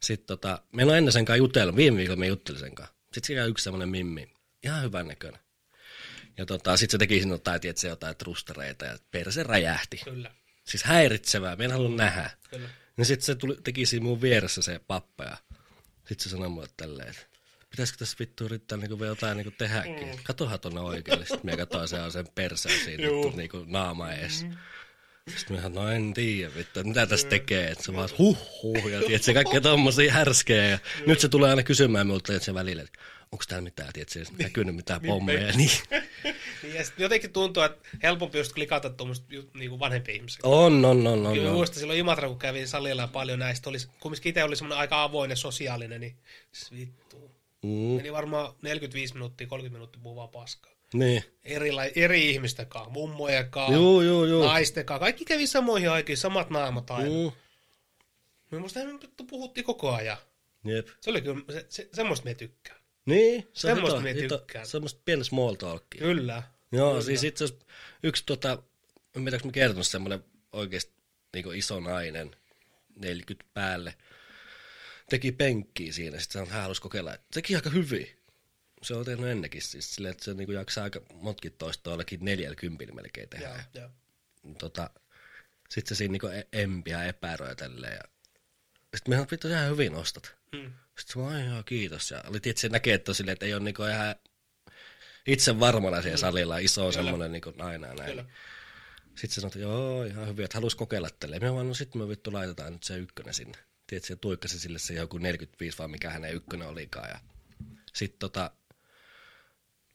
Sitten tota, me en ole ennen sen kanssa jutellut, viime viikolla me juttelin sen kanssa. Sitten se käy yksi semmoinen mimmi, ihan hyvän näköinen. Ja tota, sitten se teki sinne jotain, tiedätkö, jotain trustereita ja perse räjähti. Kyllä, Siis häiritsevää, me en halua nähdä. kyllä. Niin sitten se tuli, teki siinä mun vieressä se pappa ja sitten se sanoi mulle tälleen, että pitäisikö tässä vittu yrittää niinku vielä jotain niinku tehdäkin. Mm. Katohan tuonne oikealle. Sitten me katsoin se on sen perseen siinä vittu niinku naama ees. Mm. Sitten mä no en tiedä vittu, että mitä tässä tekee. Että se vaan huh huh ja se kaikkea tommosia härskejä. Ja nyt se tulee aina kysymään minulta että se välillä, että onko täällä mitään, tiedät, se näkynyt mitään pommeja. Niin. Niin, ja sit jotenkin tuntuu, että helpompi just klikata tuommoista niin vanhempi ihmisiä. On, on, on, on. Kyllä on. muistan silloin Imatra, kun kävin salilla ja paljon näistä, oli, kumminkin itse oli semmoinen aika avoin ja sosiaalinen, niin vittu. Mm, Meni varmaan 45 minuuttia, 30 minuuttia puhuvaa paskaa. niin. Eri, eri mummojen kanssa, Juu, juu, juu. naisten kanssa. Kaikki kävi samoihin aikiin, samat naamat aina. Mm. Minusta puhuttiin koko ajan. jep. Se oli kyllä, se, se, semmoista me tykkään. Niin, se hito, me tykkään. semmoista pientä small talkia. Kyllä. Joo, Kyllä. siis itse asiassa yksi tota, onko mä kertonut semmoinen oikeasti niin iso nainen, 40 päälle, teki penkkiä siinä, sitten hän halusi kokeilla, että teki aika hyvin. Se on tehnyt ennenkin siis silleen, että se niin jaksaa aika motkin toista jollekin 40 melkein tehdä. Joo, joo. tota, sitten se siinä niin empi ja epäröi tälleen. Ja... Sitten me sanoin, vittu, ihan hyvin ostat. Mm. Sitten se vaan, joo, kiitos. Ja oli tietysti näkee, että, on silleen, että ei ole niinku ihan itse varmana siellä salilla, iso semmoinen niinku nainen ja näin. Kyllä. Sitten se sanoi, että joo, ihan hyvin, että haluaisi kokeilla tälleen. Me vaan, no sitten me vittu laitetaan nyt se ykkönen sinne. Tiedätkö, se tuikkasi sille se joku 45 vaan mikä hänen ykkönen olikaan. Ja sitten tota,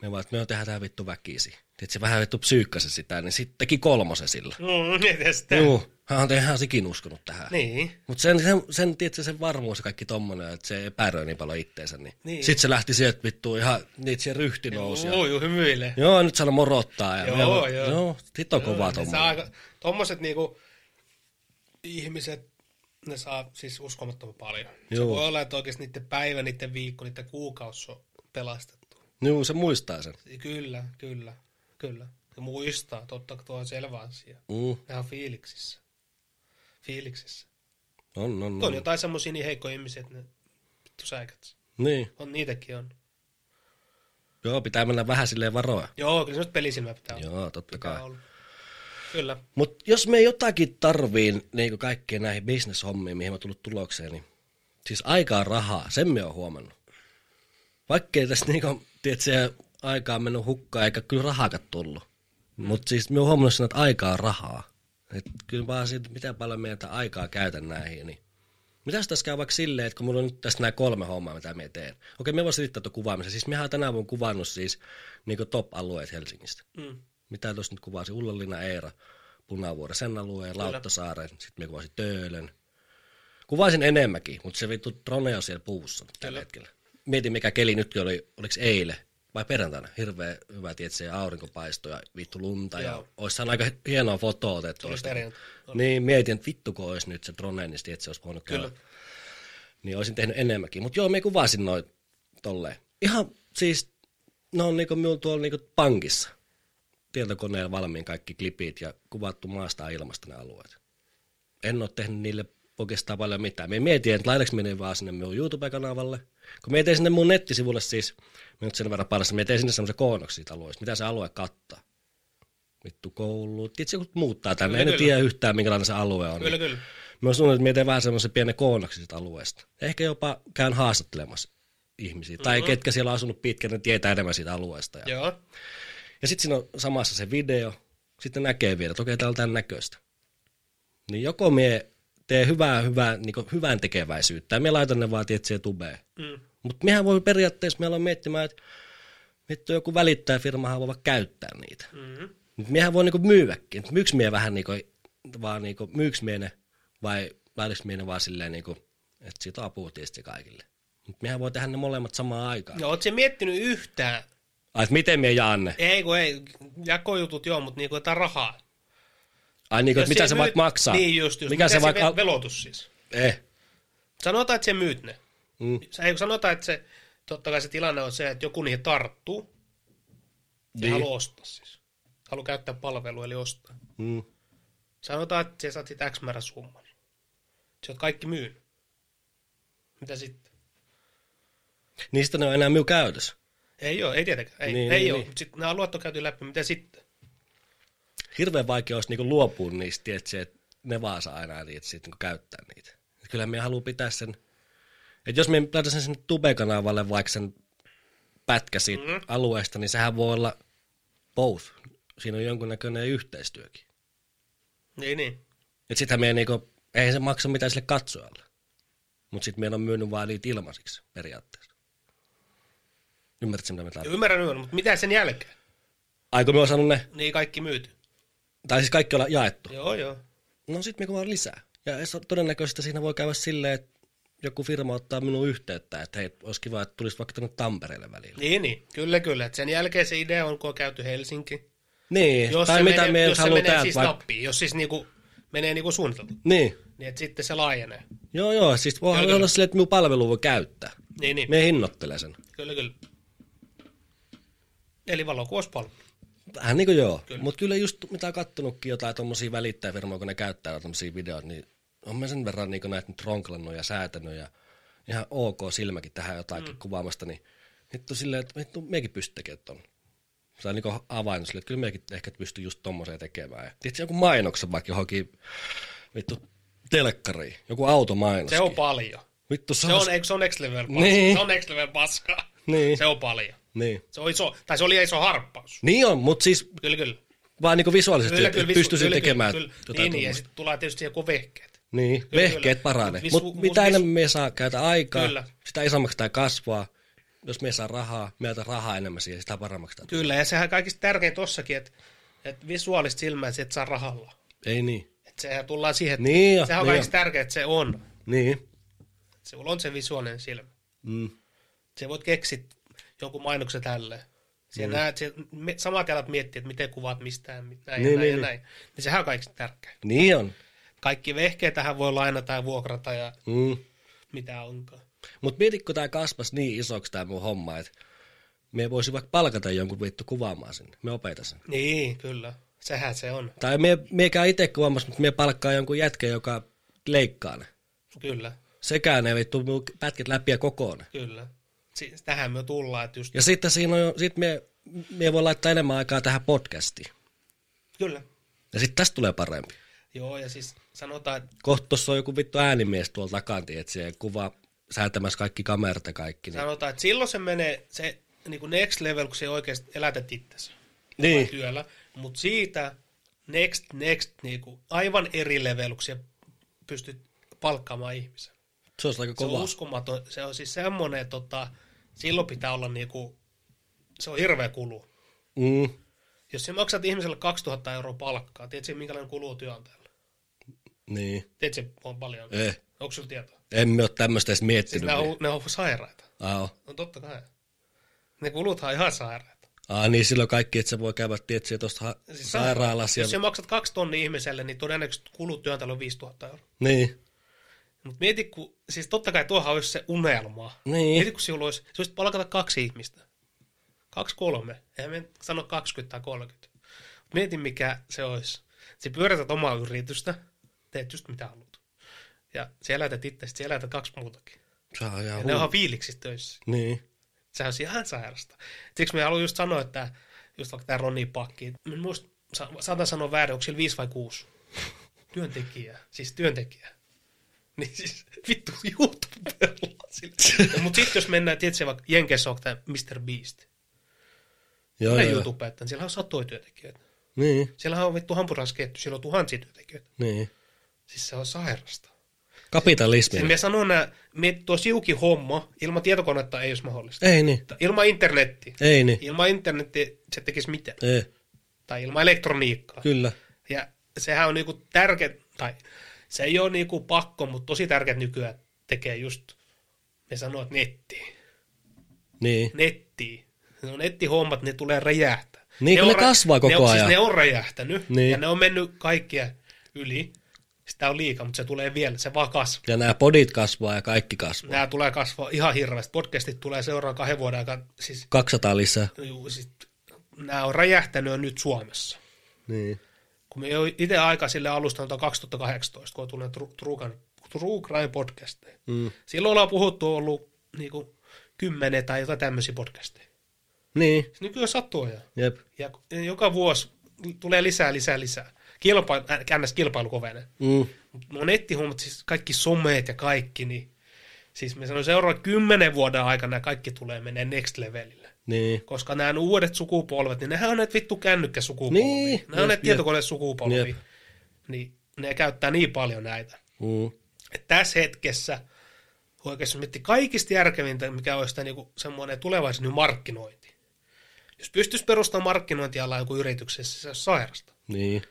me vaan, että me tehdään tää vittu väkisi. Tiedätkö, se vähän vittu psyykkasi sitä, niin sitten teki kolmosen sillä. Mm, ja sitä. Joo, hän on ihan sikin uskonut tähän. Niin. Mutta sen, sen, sen, tiedätkö, sen varmuus ja kaikki tommonen, että se epäröi niin paljon itteensä, niin, Niin. niin. sitten se lähti sieltä vittu ihan, niitä se ryhti nousi. Joo, Ja, joo, hymyilee. joo, nyt sano morottaa. Ja Joo, joo. joo. sit on kovaa ne saa tommonen. tommoset niinku ihmiset, ne saa siis uskomattoman paljon. Se Joo. voi olla, että oikeasti niiden päivä, niiden viikko, niiden kuukausi on pelastettu. Joo, se muistaa sen. Kyllä, kyllä, kyllä. Ja muistaa, totta kai tuo on selvä asia. Mm, Ne on fiiliksissä. Fiiliksissä. on, on, Tuo on on. jotain semmosia niin heikkoja ihmisiä, että ne vittu säikät. Niin, On, niitäkin on. joo, pitää mennä vähän silleen varoa. Joo, kyllä se nyt pelisilmä pitää olla. Joo, totta Pitää kai. olla. Kyllä. Mutta jos me jotakin tarviin niin kaikkeen näihin bisneshommiin, mihin mä tullut tulokseen, niin siis aikaa rahaa, sen me oon huomannut. Vaikkei tässä niinku, tiedätkö, aikaa on mennyt hukkaan, eikä kyllä rahaakaan tullut. Mutta siis me oon huomannut sen, että aikaa on rahaa. Et kyllä vaan siitä, miten paljon meitä aikaa käytän näihin, niin Mitäs tässä käy vaikka silleen, että kun mulla on nyt tässä nämä kolme hommaa, mitä me teen. Okei, me voin selittää tuon kuvaamisen. Siis mehän tänään vuonna kuvannut siis niin top-alueet Helsingistä Mm. Mitä tuossa nyt kuvasi, Ullallina Eera, Punavuori, sen alueen, Lauttasaaren, sitten me kuvasin Töölön. Kuvaisin enemmänkin, mutta se vittu drone on siellä puussa tällä Kyllä. hetkellä. Mietin, mikä keli nyt oli, oliko eilen vai perjantaina, hirveän hyvä, tietysti se aurinko paistoi ja vittu lunta ja Joo. olisi saanut aika hienoa fotoa otettu. Niin, mietin, että vittu kun olisi nyt se drone, niin tietysti se olisi voinut Kyllä. käydä. Niin olisin tehnyt enemmänkin. Mutta joo, me kuvasin noin tolleen. Ihan siis, ne on niinku minulla tuolla niinku pankissa. Tietokoneella valmiin kaikki klipit ja kuvattu maasta ja ilmasta ne alueet. En ole tehnyt niille oikeastaan paljon mitään. Me mietin, että laitaks menee vaan sinne minun YouTube-kanavalle. Kun me tein sinne mun nettisivulle siis, nyt sen verran parassa, me tein sinne semmoisen koonnoksi siitä alueesta, mitä se alue kattaa. Vittu koulu, tietysti joku muuttaa tänne, Kyllä, en kyllä. tiedä yhtään minkälainen se alue on. Kyllä, kyllä. Mä oon että teen vähän semmoisen pienen koonnoksi siitä alueesta. Ehkä jopa käyn haastattelemassa ihmisiä. Tai Mhm. ketkä siellä on asunut pitkään, ne tietää enemmän siitä alueesta. Ja, Joo. Ja sitten siinä on samassa se video. Sitten näkee vielä, että okei, täällä on tämän näköistä. Niin joko me tee hyvää, hyvää niin hyvän tekeväisyyttä, ja me laitan ne vaan tietysti tubeen. Mm. Mutta mehän voi periaatteessa, meillä on miettimään, että vittu joku välittäjäfirmahan voi vaikka käyttää niitä. Mm. Mut miehän voi niinku myydäkin. Et Myyks mie vähän niinku, vaan niinku, myyks mie ne vai laitaks mie ne vaan silleen niinku, että siitä on apua tietysti kaikille. Mut miehän voi tehdä ne molemmat samaan aikaan. No, oot se miettinyt yhtään? Ai, et miten mie jaan ne? Ei, kun ei. Jakojutut joo, mutta niinku jotain rahaa. Ai niinku, että mitä se vaikka maksaa? Niin just, just. Mikä Mitä se vaikka... ve- velotus siis? Eh. Sanotaan, että se myyt ne. Mm. Ei sanotaan, että se, totta kai se tilanne on se, että joku niihin tarttuu ja Niin. haluaa ostaa siis. Haluaa käyttää palvelua, eli ostaa. Mm. Sanotaan, että sä saat siitä X määrä summan. Sä oot kaikki myynyt. Mitä sitten? Niistä ne on enää minun käytössä. Ei ole, ei tietenkään. Ei, Niin, ei niin, ole. niin. Sitten nämä luot on käyty läpi. Mitä sitten? Hirveän vaikea olisi niinku luopua niistä, että ne vaan saa aina niitä sit, niinku käyttää niitä. Et Kyllä me haluaa pitää sen, että jos me laitan sen Tube-kanavalle vaikka sen pätkä siitä Mhm. mm-hmm. alueesta, niin sehän voi olla both. Siinä on jonkunnäköinen yhteistyökin. Niin, niin. Et sitähän meidän niinku, ei se maksa mitään sille katsojalle. Mutta sitten meidän on myynyt vaan niitä ilmaisiksi periaatteessa. Ymmärrätkö mitä me tarkoitan? Ymmärrän, ymmärrän, mutta mitä sen jälkeen? Aiko me on saanut ne, Niin kaikki myyty. tai siis kaikki olla jaettu. Joo, joo. No sitten me kun vaan lisää. Ja se- todennäköisesti siinä voi käydä silleen, että joku firma ottaa minun yhteyttä, että hei, olisi kiva, että tulisi vaikka tänne Tampereelle välillä. Niin, niin. Kyllä, kyllä. Et sen jälkeen se idea on, kun on käyty Helsinki. Niin, Jos tai mitä menee, me jos se menee täältä siis vaikka. nappiin, jos siis niinku, menee niinku suunniteltu, Niin, niin että sitten se laajenee. joo joo, siis voi olla silleen, että minun palvelu voi käyttää. Niin, niin. Me hinnoittelee sen. Kyllä, kyllä. Eli valokuvauspalvelu. Vähän niin kuin joo, Kyllä. mutta kyllä just mitä on kattonutkin jotain tuommoisia välittäjäfirmoja, kun ne käyttää tuommoisia videoita, niin on mä sen verran niin näitä nyt ronklannut ja säätänyt ja ihan ok silmäkin tähän jotakin mm. kuvaamasta, niin vittu silleen, että vittu mekin pystyy tekemään ton. Se on niin avain sille, että kyllä mekin ehkä pystyy just tommoseen tekemään. Ja tietysti joku mainoksen vaikka johonkin vittu telkkariin, joku automainos. Se on paljon. Vittu se, Se on, se on next level paskaa? Niin. Se on next level paskaa. Niin. Se on paljon. Niin. Se on iso, tai se oli iso harppaus. niin on, mutta siis Kyllä, kyllä. vaan niin visuaalisesti Kyllä, kyllä. pystyisin kyllä, tekemään Kyllä, kyllä. jotain Niin, niin, ja sitten tulee tietysti joku vehkeet. Niin, Kyllä, vehkeet kyllä. paranee. Mut Mutta Mut, mitä enemmän me saa käytä aikaa, Kyllä. sitä isommaksi tämä kasvaa. Jos me saa rahaa, me rahaa enemmän siihen, sitä paremmaksi tämä. Kyllä, ja sehän kaikista tärkein tossakin, että, että visuaalista silmää et saa rahalla. Ei niin. Että sehän tullaan siihen, että Niin jo, sehän on niin kaikista tärkeää, että se on. Niin. Se on se visuaalinen silmä. Mm. Se voit keksiä jonkun mainoksen tälle. Siellä mm. näet, se, me, samat jalat miettii, että miten kuvat mistään, näin Niin, ja näin niin, ja niin. näin. Niin sehän on kaikista tärkeää. Niin on. Kaikki vehkeet tähän voi lainata ja vuokrata ja Mm. mitä onkaan. Mutta mietitkö, kun tämä kasvas niin isoksi tämä mun homma, että me voisi vaikka palkata jonkun vittu kuvaamaan sinne. Me opeta sen. Niin, kyllä. Sehän se on. Tai me, miekään itse kuvaamassa, mutta me palkkaa jonkun jätken, joka leikkaa ne. Kyllä, Sekään ne vittu mun pätkät läpi ja kokoon. kyllä. Si- tähän me tullaan, että just... Ja sitten siinä on sit me, me voi laittaa enemmän aikaa tähän podcastiin. Kyllä. Ja sitten tästä tulee parempi. Joo, ja siis sanotaan, että Kohta tuossa on joku vittu äänimies tuolla takanti, että se kuva säätämässä kaikki kamerat ja kaikki. Niin. sanotaan, että silloin se menee se niin kuin next level, kun se oikeasti elätät itsesi Niin. työllä. Mutta siitä next, next, niin kuin aivan eri level, kun pystyt palkkaamaan ihmisen. Se olisi aika Se on kova. uskomaton. Se on siis semmoinen, tota, silloin pitää olla niinku, se on hirveä kulu. Mm. Jos sä maksat ihmiselle 2000 euroa palkkaa, tiedätkö minkälainen kulu on työnantajalle? Niin. Tiedätkö, on paljon. Eh. Onko sulla tietoa? Emme ole tämmöistä edes Siis miettinyt. ne Siis on, ne on sairaita. Aa, No totta kai. Ne kuluthan on ihan sairaita. Aa, niin silloin kaikki, että se voi käydä tietysti tuosta ha- Siis sairaalassa. Jos sä maksat kaksi tonnia ihmiselle, niin todennäköisesti kulut työnantajalle on 5000 euroa. Niin. Mutta mieti, kun, siis totta kai tuohan olisi se unelma. Niin. Mieti, kun sinulla olisi, se olisi palkata kaksi ihmistä. Kaksi kolme. Eihän me sano 20 tai 30. Mieti, mikä se olisi. Sä pyörätät omaa yritystä, teet just mitä haluat. Ja sä elätät itse, siellä elätät kaksi muutakin. Se on ihan Ja ne onhan fiiliksissä töissä. Niin. Sehän olisi ihan sairasta. Siksi me haluan just sanoa, että just vaikka tämä Roni Pakki, mä muista, sa- saatan sanoa väärin, onko siellä viisi vai kuusi työntekijää, siis työntekijää. Niin siis vittu YouTubella sillä. Mutta sitten jos mennään, tietysti vaikka Jenkeissä on tämä Mr. Beast. Joo, joo. YouTube, että siellä on satoja työntekijöitä. Niin. Siellä on vittu hampurilasketju, siellä on tuhansia työntekijöitä. Niin. Siis se on sairasta. Kapitalismi. Siis me sanon nää, miet tuo siuki homma, ilman tietokonetta ei olisi mahdollista. Ei niin. Ilman internettiä. Ei niin. Ilman internettiä se tekisi mitään. Ei. Tai ilman elektroniikkaa. Kyllä. Ja sehän on niinku tärkeä, tai se ei ole niinku pakko, mutta tosi tärkeä nykyään tekee just, ne sanoo, että netti. Niin. Netti. No nettihommat, ne tulee räjähtää. Niin, kun on ne kasvaa koko ne on, ajan. Siis ne on räjähtänyt, Niin. ja ne on mennyt kaikkia yli. Sitä on liikaa, mutta se tulee vielä, se vaan kasvaa. Ja nämä podit kasvaa ja kaikki kasvaa. Nämä tulee kasvaa ihan hirveästi. Podcastit tulee seuraavan kahden vuoden aikana. Siis, 200 lisää. juu, siis, nämä on räjähtänyt nyt Suomessa. Niin. Kun me itse aika sille alusta 2018, kun on tullut True, True, Crime- podcasteja. Mm. Silloin ollaan puhuttu ollut niin kuin, kymmenen tai jotain tämmöisiä podcasteja. Niin, Se nykyään sattuu ja, jep. ja joka vuosi tulee lisää, lisää, lisää. Kilpailu, äh, käännäs kilpailu kovenee. Mm. No nettihommat, siis kaikki someet ja kaikki, niin siis me sanoin seuraavan kymmenen vuoden aikana kaikki tulee menee next levelille. Niin. Koska nämä uudet sukupolvet, niin nehän on näitä vittu kännykkäsukupolvia. Niin, Nämä on näitä tietokonesukupolvia. jep. Niin ne käyttää niin paljon näitä. Mm. Et tässä hetkessä oikeasti miettii kaikista järkevintä, mikä olisi tämä niinku semmoinen tulevaisuuden niin markkinointi. Jos pystyisi perustamaan markkinointialaa joku yrityksessä, se olisi sairasta. Niin.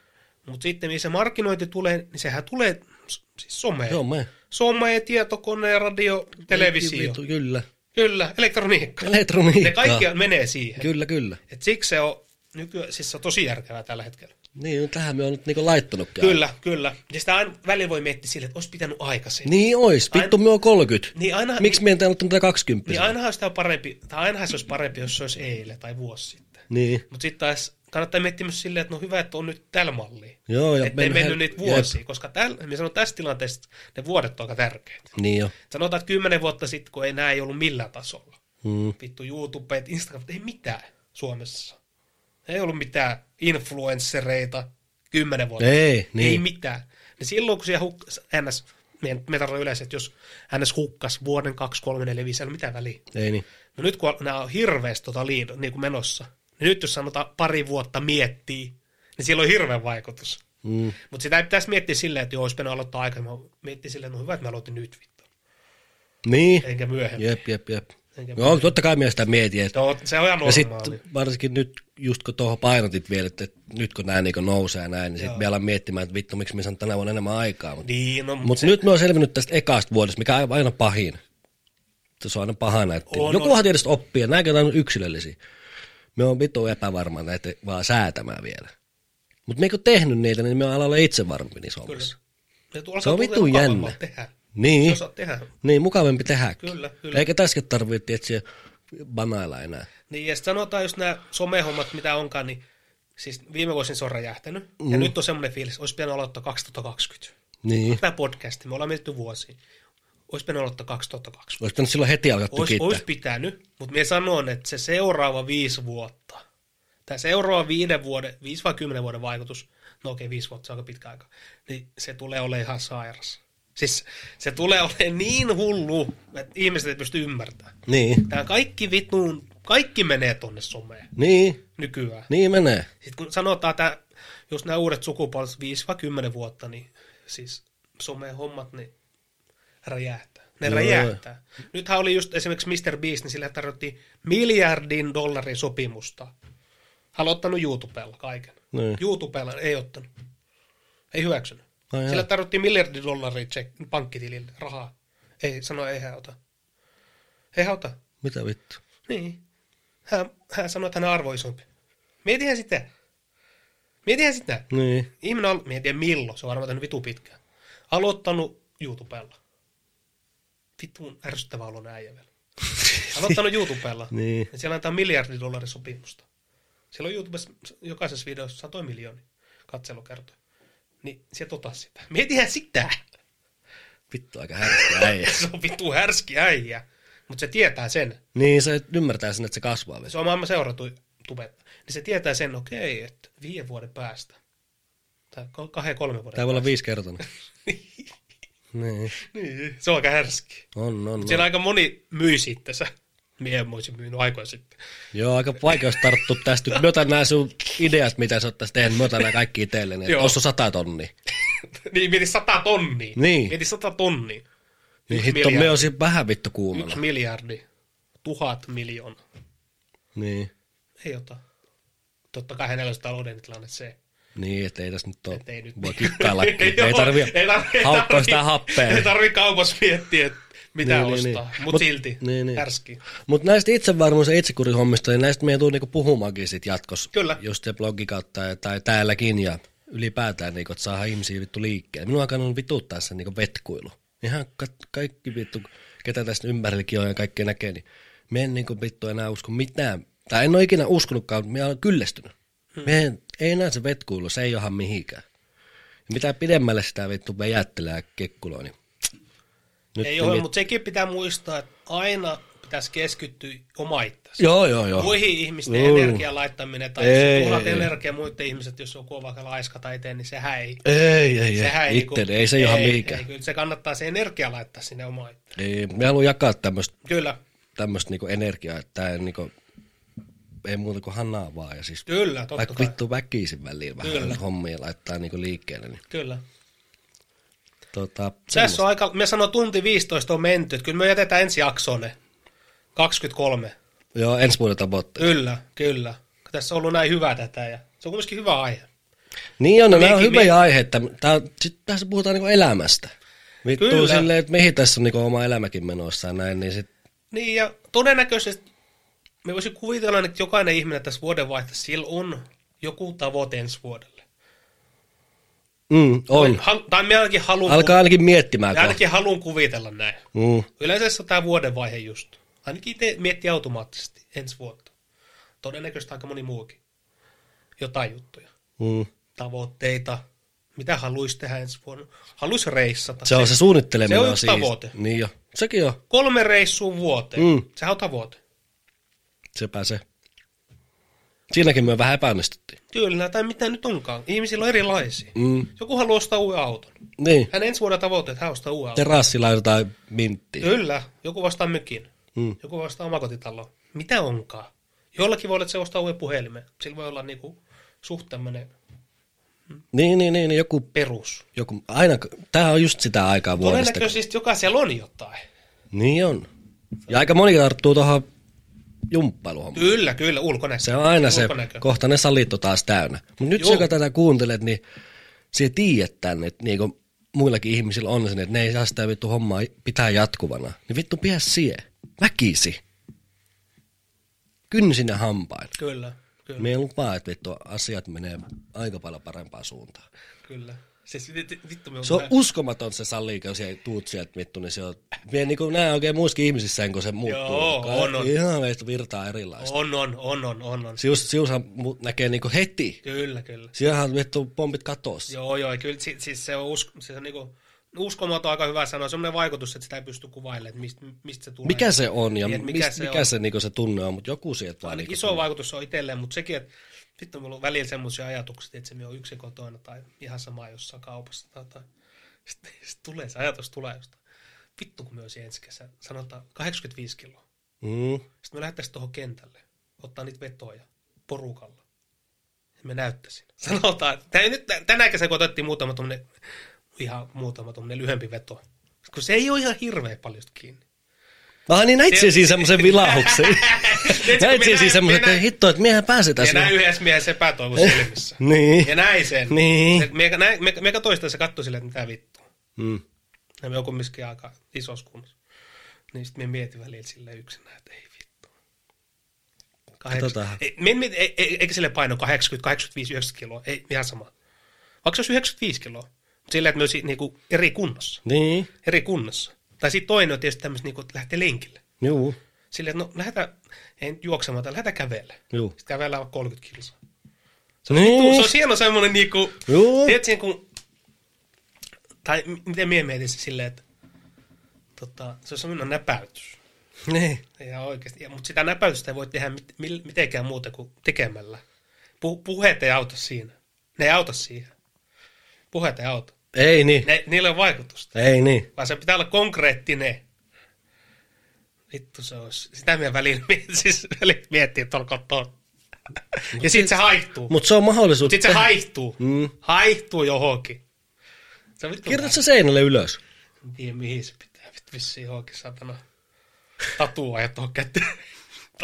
Mutta sitten missä markkinointi tulee, niin sehän tulee siis someen. Joo, me. Some, tietokone, radio, televisio. Vittu, kyllä. Kyllä, elektroniikka. Elektroniikka. Ne kaikki menee siihen. Kyllä, kyllä. Et siksi se on nykyään, siis se on tosi järkevää tällä hetkellä. Niin, tähän me on nyt niinku laittanutkin. Kyllä, kyllä. Ja sitä aina välillä voi miettiä sille, että olisi pitänyt aikaisemmin. Niin ois. Vittu, me on 30. Niin aina, Miksi me en tehnyt tätä 20? Niin ainahan sitä on parempi, tai ainahan se olisi parempi, jos se olisi eilen tai vuosi sitten. Niin. Mutta sitten taas kannattaa miettiä myös silleen, että no hyvä, että on nyt tällä mallia. Joo, ja Että ei mennyt hel- niitä jep. vuosia, koska täl, me sanon tässä tilanteessa, ne vuodet on aika tärkeitä. Niin jo. Sanotaan, että kymmenen vuotta sitten, kun ei nämä ei ollut millään tasolla. Mm. Vittu YouTube, Instagram, ei mitään Suomessa. Ei ollut mitään influenssereita kymmenen vuotta. Ei, Ei niin. mitään. Niin silloin, kun siellä hukkas, NS, me, tarkoitan yleensä, että jos NS hukkas vuoden 2, 3, 4, 5, ei ole mitään väliä. Ei niin. No nyt kun nämä on hirveästi tota niin kuin menossa, niin nyt jos sanotaan pari vuotta miettii, niin sillä on hirveän vaikutus. Mm. Mutta sitä ei pitäisi miettiä silleen, että joo, olisi pitänyt aloittaa aikaisemmin. Miettiä silleen, että no hyvä, että mä aloitin nyt vittu. Niin. Enkä myöhemmin. Jep, jep, jep. Enkä Joo, totta kai minä sitä mietin. Että... Joo, se on ihan Ja normaali. sitten varsinkin nyt, just kun tuohon painotit vielä, että, että nyt kun nämä niin nousee ja näin, niin sitten me alan miettimään, että vittu, miksi me saan tänä vuonna enemmän aikaa. Mutta Niin, no, Mutta nyt me on selvinnyt tästä ekasta vuodesta, mikä on aina pahin. Se on aina paha näytti. On, Jokuhan tietysti oppii, ja nämäkin on yksilöllisiä. Me on vitu epävarma näitä vaan säätämään vielä. Mutta me eikö tehnyt niitä, niin me on alalla itse varmempi niissä hommissa. Se on vittu jännä. Tehdä. Niin, Se tehdä. niin mukavampi tehdäkin. Kyllä, kyllä. Eikä tässäkin tarvitse etsiä banailla enää. Niin, ja sanotaan just nämä somehommat, mitä onkaan, niin siis viime vuosina se on räjähtänyt. Mm. Ja nyt on semmoinen fiilis, olisi pitänyt aloittaa 2020. Niin. Tämä podcast, me ollaan mietitty vuosia. Olisi pitänyt aloittaa 2020. Olisi pitänyt silloin heti alkaa Ois, tykittää. ois pitänyt, mutta minä sanon, että se seuraava viisi vuotta, tämä seuraava viiden vuoden, viisi vai kymmenen vuoden vaikutus, no okei, viisi vuotta, se on aika pitkä aika, niin se tulee olemaan ihan sairas. Siis se tulee olemaan niin hullu, että ihmiset ei pysty ymmärtämään. Niin, Tämä kaikki vittuun, kaikki menee tonne someen niin, nykyään. niin menee. Sitten kun sanotaan, että just nämä uudet sukupolvet, 5 vai 10 vuotta, niin siis someen hommat, niin räjähtää. Ne Joo. räjähtää. Nythän oli just esimerkiksi Mr. Beast, niin sillä tarvittiin miljardin dollarin sopimusta. Hän on ottanut YouTubella kaiken. Niin. YouTubella ei ottanut. Ei hyväksynyt. Ai Sillä jaa. tarvittiin miljardin dollaria check, pankkitilille rahaa. Ei, sanoi, ei hän ota. Ei hän ota. Mitä vittu? Niin. Hän, hän sanoi, että hän on arvo isompi. Mietihän sitä. Mietihän sitä. Niin. Ihminen on, mietin milloin, se on varmaan tehnyt vitu pitkään. Aloittanut YouTubella. Vitun ärsyttävä olo äijä vielä. Aloittanut YouTubella. Niin. Ja siellä antaa miljardi dollarin sopimusta. Siellä on YouTubessa jokaisessa videossa satoi miljoonia katselukertoja. Niin sieltä ota sitä. Mietihän sitä. Vittu aika härski äijä. Se on vittu härski äijä. Mutta se tietää sen. niin, se ymmärtää sen, että se kasvaa. Se on maailman seurattu tubetta. Niin se tietää sen, okei, että viiden vuoden päästä. Tai kahden, kolmen vuoden Tämä voi olla viisi kertainen. niin. Niin, se on aika härski. On, on, Siellä on. aika moni myi sitten se. Mie en olisin myynyt aikoja sitten. Joo, aika vaikea tarttua tästä. Mä otan nämä sun ideat, mitä sä oot tehnyt. Mä otan nämä kaikki itselleni. Joo. Tuossa on sata tonnia. niin, mieti sata tonnia. Niin. Mieti sata tonnia. Niin hitto, miljardi. me olisin vähän vittu kuumana. Yksi miljardi. Tuhat miljoonaa. Niin. Ei ota. Totta kai hänellä olisi talouden tilanne se. Niin, että ei tässä nyt ole. Ei nyt. Voi kikkaillakin. ei, tarvi ei tarvi- ei haukkoa sitä happea. Ei tarvi kaupassa miettiä, että mitä Niin, niin, ostaa. niin. Mutta Mut- silti, niin, niin. härski. Mutta näistä itsevarmuus- ja itsekurihommista, niin näistä me tuu niinku puhumaankin sit jatkossa. Kyllä. Just se blogi kautta ja- tai täälläkin. Ja ylipäätään, niin kuin, että saadaan ihmisiä vittu liikkeelle. Minun on alkanut vituttaa se niin vetkuilu. Ihan ka- kaikki vittu, ketä tästä ympärilläkin on ja kaikkea näkee, niin me en niin kuin, vittu enää usko mitään. Tai en ole ikinä uskonutkaan, mutta minä olen kyllästynyt. Hmm. Me en, ei enää se vetkuilu, se ei johan mihinkään. Mitä pidemmälle sitä vittu vejättelee kekkuloa, niin nyt ei ole, mit... mutta sekin pitää muistaa, että aina pitäisi keskittyä oma itsensä. Joo, joo, joo. Muihin ihmisten mm. energian laittaminen tai ei, tuhat energiaa muiden ihmiset, jos on vaikka laiska tai eteen, niin sehän ei. Ei, ei, sehän ei. Itse, niinku, ei se ihan mihinkään. Ei, kyllä se kannattaa se energia laittaa sinne oma itsensä. Ei, me haluan jakaa tämmöistä kyllä. tämmöistä niinku energiaa, että tämä niinku, ei muuta kuin hannaa vaan. Ja siis Kyllä, totta Vaikka kai. vittu väkisin väliin vähän Kyllä. hommia laittaa niinku liikkeelle. Niin. Kyllä. Tota, Tässä on aika, me sanoo tunti 15 on menty, että kyllä me jätetään ensi jaksoon ne 23. Joo, ensi vuoden tavoitteet. Kyllä, kyllä. Tässä on ollut näin hyvä tätä ja se on kuitenkin hyvä aihe. Niin on, no, nämä on hyviä me... aiheita. Sitten tässä puhutaan niin elämästä. Vittu Kyllä. silleen, että mihin tässä on niin oma elämäkin menossa ja näin, niin sit... Niin ja todennäköisesti me voisin kuvitella, että jokainen ihminen tässä vuodenvaihteessa, sillä on joku tavoite ensi vuodelle. Mm, on. Tai, tai me ainakin haluan... Alkaa ainakin miettimään. Me ainakin haluan kuvitella näin. Mm. Yleensä se on tämä vuodenvaihe just. Ainakin itse miettii automaattisesti ensi vuotta. Todennäköisesti aika moni muukin. Jotain juttuja. Mm. Tavoitteita. Mitä haluaisi tehdä ensi vuonna? Haluaisi reissata. Se on se suunnitteleminen. Se on yksi tavoite. Niin jo. Sekin on. Kolme reissua vuoteen. Mm. Sehän on tavoite. Sepä se. Siinäkin me vähän epäonnistuttiin. Kyllä, tai mitä nyt onkaan. Ihmisillä on erilaisia. Mm. Joku haluaa ostaa uuden auton. Niin. Hän ensi vuoden tavoite, että hän ostaa uuden auton. Terassilla jotain minttiä. Kyllä. Joku vastaa mykin. Mm. Joku vastaa omakotitalo. Mitä onkaan? Jollakin voi olla, että se ostaa uuden puhelimen. Sillä voi olla niinku suht tämmöinen niin, niin, niin, joku perus. Joku, aina, tämä on just sitä aikaa vuodesta. Todennäköisesti jokaisella on jotain. Niin on. Ja aika moni tarttuu tuohon jumppailuhommaan. Kyllä, kyllä, ulkonäkö. Se on aina ulkonäkö. se, kohta ne salit on taas täynnä. Mutta nyt kun tätä kuuntelet, niin se tiedät tänne, että niinku muillakin ihmisillä on sen, että ne ei saa sitä vittu hommaa pitää jatkuvana. Niin vittu pidä sie. Väkisi. Kynsin ja hampain. Kyllä, kyllä. Me lupaa, että vittu asiat menee aika paljon parempaan suuntaan. Kyllä. Siis vittu, se on uskomaton se salli, kun se tuut sieltä vittu, niin se on, mie niin kuin näen oikein muissakin ihmisissä, kun se muuttuu. Joo, on, on. Ihan meistä virtaa erilaista. On, on, on, on, on. on. Sius, siushan näkee niin kuin heti. Kyllä, kyllä. Siellähän vittu pompit katossa. Joo, joo, kyllä siis, siis se on, usko, se on niin kuin, uskomaton aika hyvä sanoa. Semmoinen vaikutus, että sitä ei pysty kuvailemaan, että mistä, mistä se tulee. Mikä se on ja niin, mikä, mist, se, mikä on. se, niin se tunne on, mutta joku sieltä vaan. Niin iso tulee. vaikutus on itselleen, mutta sekin, että mulla on välillä semmoisia ajatuksia, että se me on yksi kotona tai ihan sama jossain kaupassa. Tai, tai. Sitten, sitten tulee se ajatus tulee jostain. Vittu, kun me olisi ensi kesä, sanotaan 85 kiloa. Mm. Sitten me lähdettäisiin tuohon kentälle, ottaa niitä vetoja porukalla. Ja me näyttäisin. Sanotaan, että nyt, tänä kesänä kun otettiin muutama tuommoinen, ihan muutama tuommoinen lyhyempi veto. Kun se ei ole ihan hirveän paljon kiinni. Ah niin näit siinä semmoisen vilahuksen. näit siinä semmoisen, että hitto, että miehän pääsi tässä. Ja näin yhdessä miehessä epätoivo silmissä. niin. Ja näin sen. Niin. Me, me, me, se katsoi silleen, että mitä vittua. Mm. Ja me on kumminkin aika isossa kunnossa. Niin sitten me mietin välillä silleen yksinään, että ei vittu. Kahdeksan, ei, me, me, ei, ei, eikä sille paino 80, 85, 90 kiloa, ei ihan sama. Vaikka se olisi 95 kiloa, mutta silleen, että me olisi niinku eri kunnossa. Niin. Eri kunnossa. Tai sitten toinen on tietysti tämmöistä, niin että lähtee lenkille. Joo. Silleen, että no lähdetään, ei nyt juoksemaan, tai lähdetään kävelle. Joo. Sitten kävellään 30 kilsaa. Se on, niin. vittu, se on hieno semmoinen niinku, tiedätkö, kun, tai miten mie mietin se silleen, että tota, se on semmoinen näpäytys. Niin. Ja oikeasti, ja, mutta sitä näpäytystä ei voi tehdä mit, mitenkään muuta kuin tekemällä. Pu, puheet ei auta siinä. Ne ei auta siihen. Puheet ei auta. Ei niin. Ne, niillä on vaikutusta. Ei niin. Vaan se pitää olla konkreettinen. Vittu se olisi. Sitä minä välillä, siis välillä miettii tuolla kotoa. Ja sitten se haihtuu. Mutta se on mahdollisuus. Sitten se haihtuu. Mm. Haihtuu johonkin. Kirjoitat se seinälle ylös. En tiedä mihin se pitää. Vittu vissiin johonkin satana tatua ja tuohon käteen.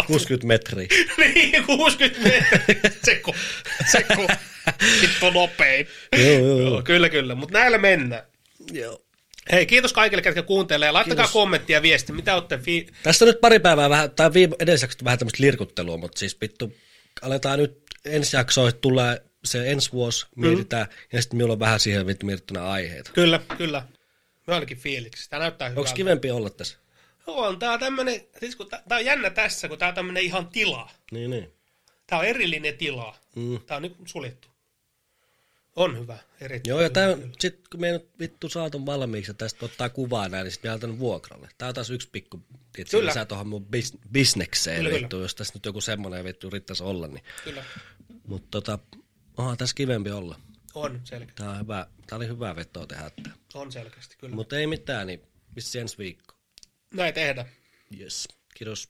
60 metriä. niin, 60 metriä. Seko. Seko. Vittu nopein. joo, joo, joo. Kyllä, kyllä. Mutta näillä mennään. Joo. Hei, kiitos kaikille, ketkä kuuntelee. Laittakaa kiitos. kommenttia ja viesti, mitä olette fi- Tästä on nyt pari päivää vähän, tai viime edelliseksi vähän tämmöistä lirkuttelua, mutta siis vittu, aletaan nyt ensi jaksoihin tulee se ensi vuosi mietitään, ja sitten minulla on vähän siihen vittu mietittynä aiheita. Kyllä, kyllä. Mä olenkin fiiliksi. Tämä näyttää Onko hyvältä. kivempi olla tässä? On, tää on tämmönen, siis kun tää, tää on jännä tässä, kun tää on tämmönen ihan tila. Niin, niin. Tää on erillinen tila. Mm. Tää on nyt suljettu. On hyvä, erittäin Joo, ja tää, kyllä. sit kun me nyt vittu saatu valmiiksi ja tästä ottaa kuvaa näin, niin sit me laitan vuokralle. Tää on taas yksi pikku, tietysti Kyllä. lisää tuohon mun bis, bisnekseen Kyllä, vittu, jos tässä nyt joku semmonen vittu riittäisi olla, niin. Kyllä, Mutta tota, onhan tässä kivempi olla. on selkeä. Tää, on hyvä, tää oli hyvä vetoa tehdä tää. On selkeästi, kyllä. Mutta ei mitään, niin vissi ensi viikko. Näin tehdä. Yes. Kiitos.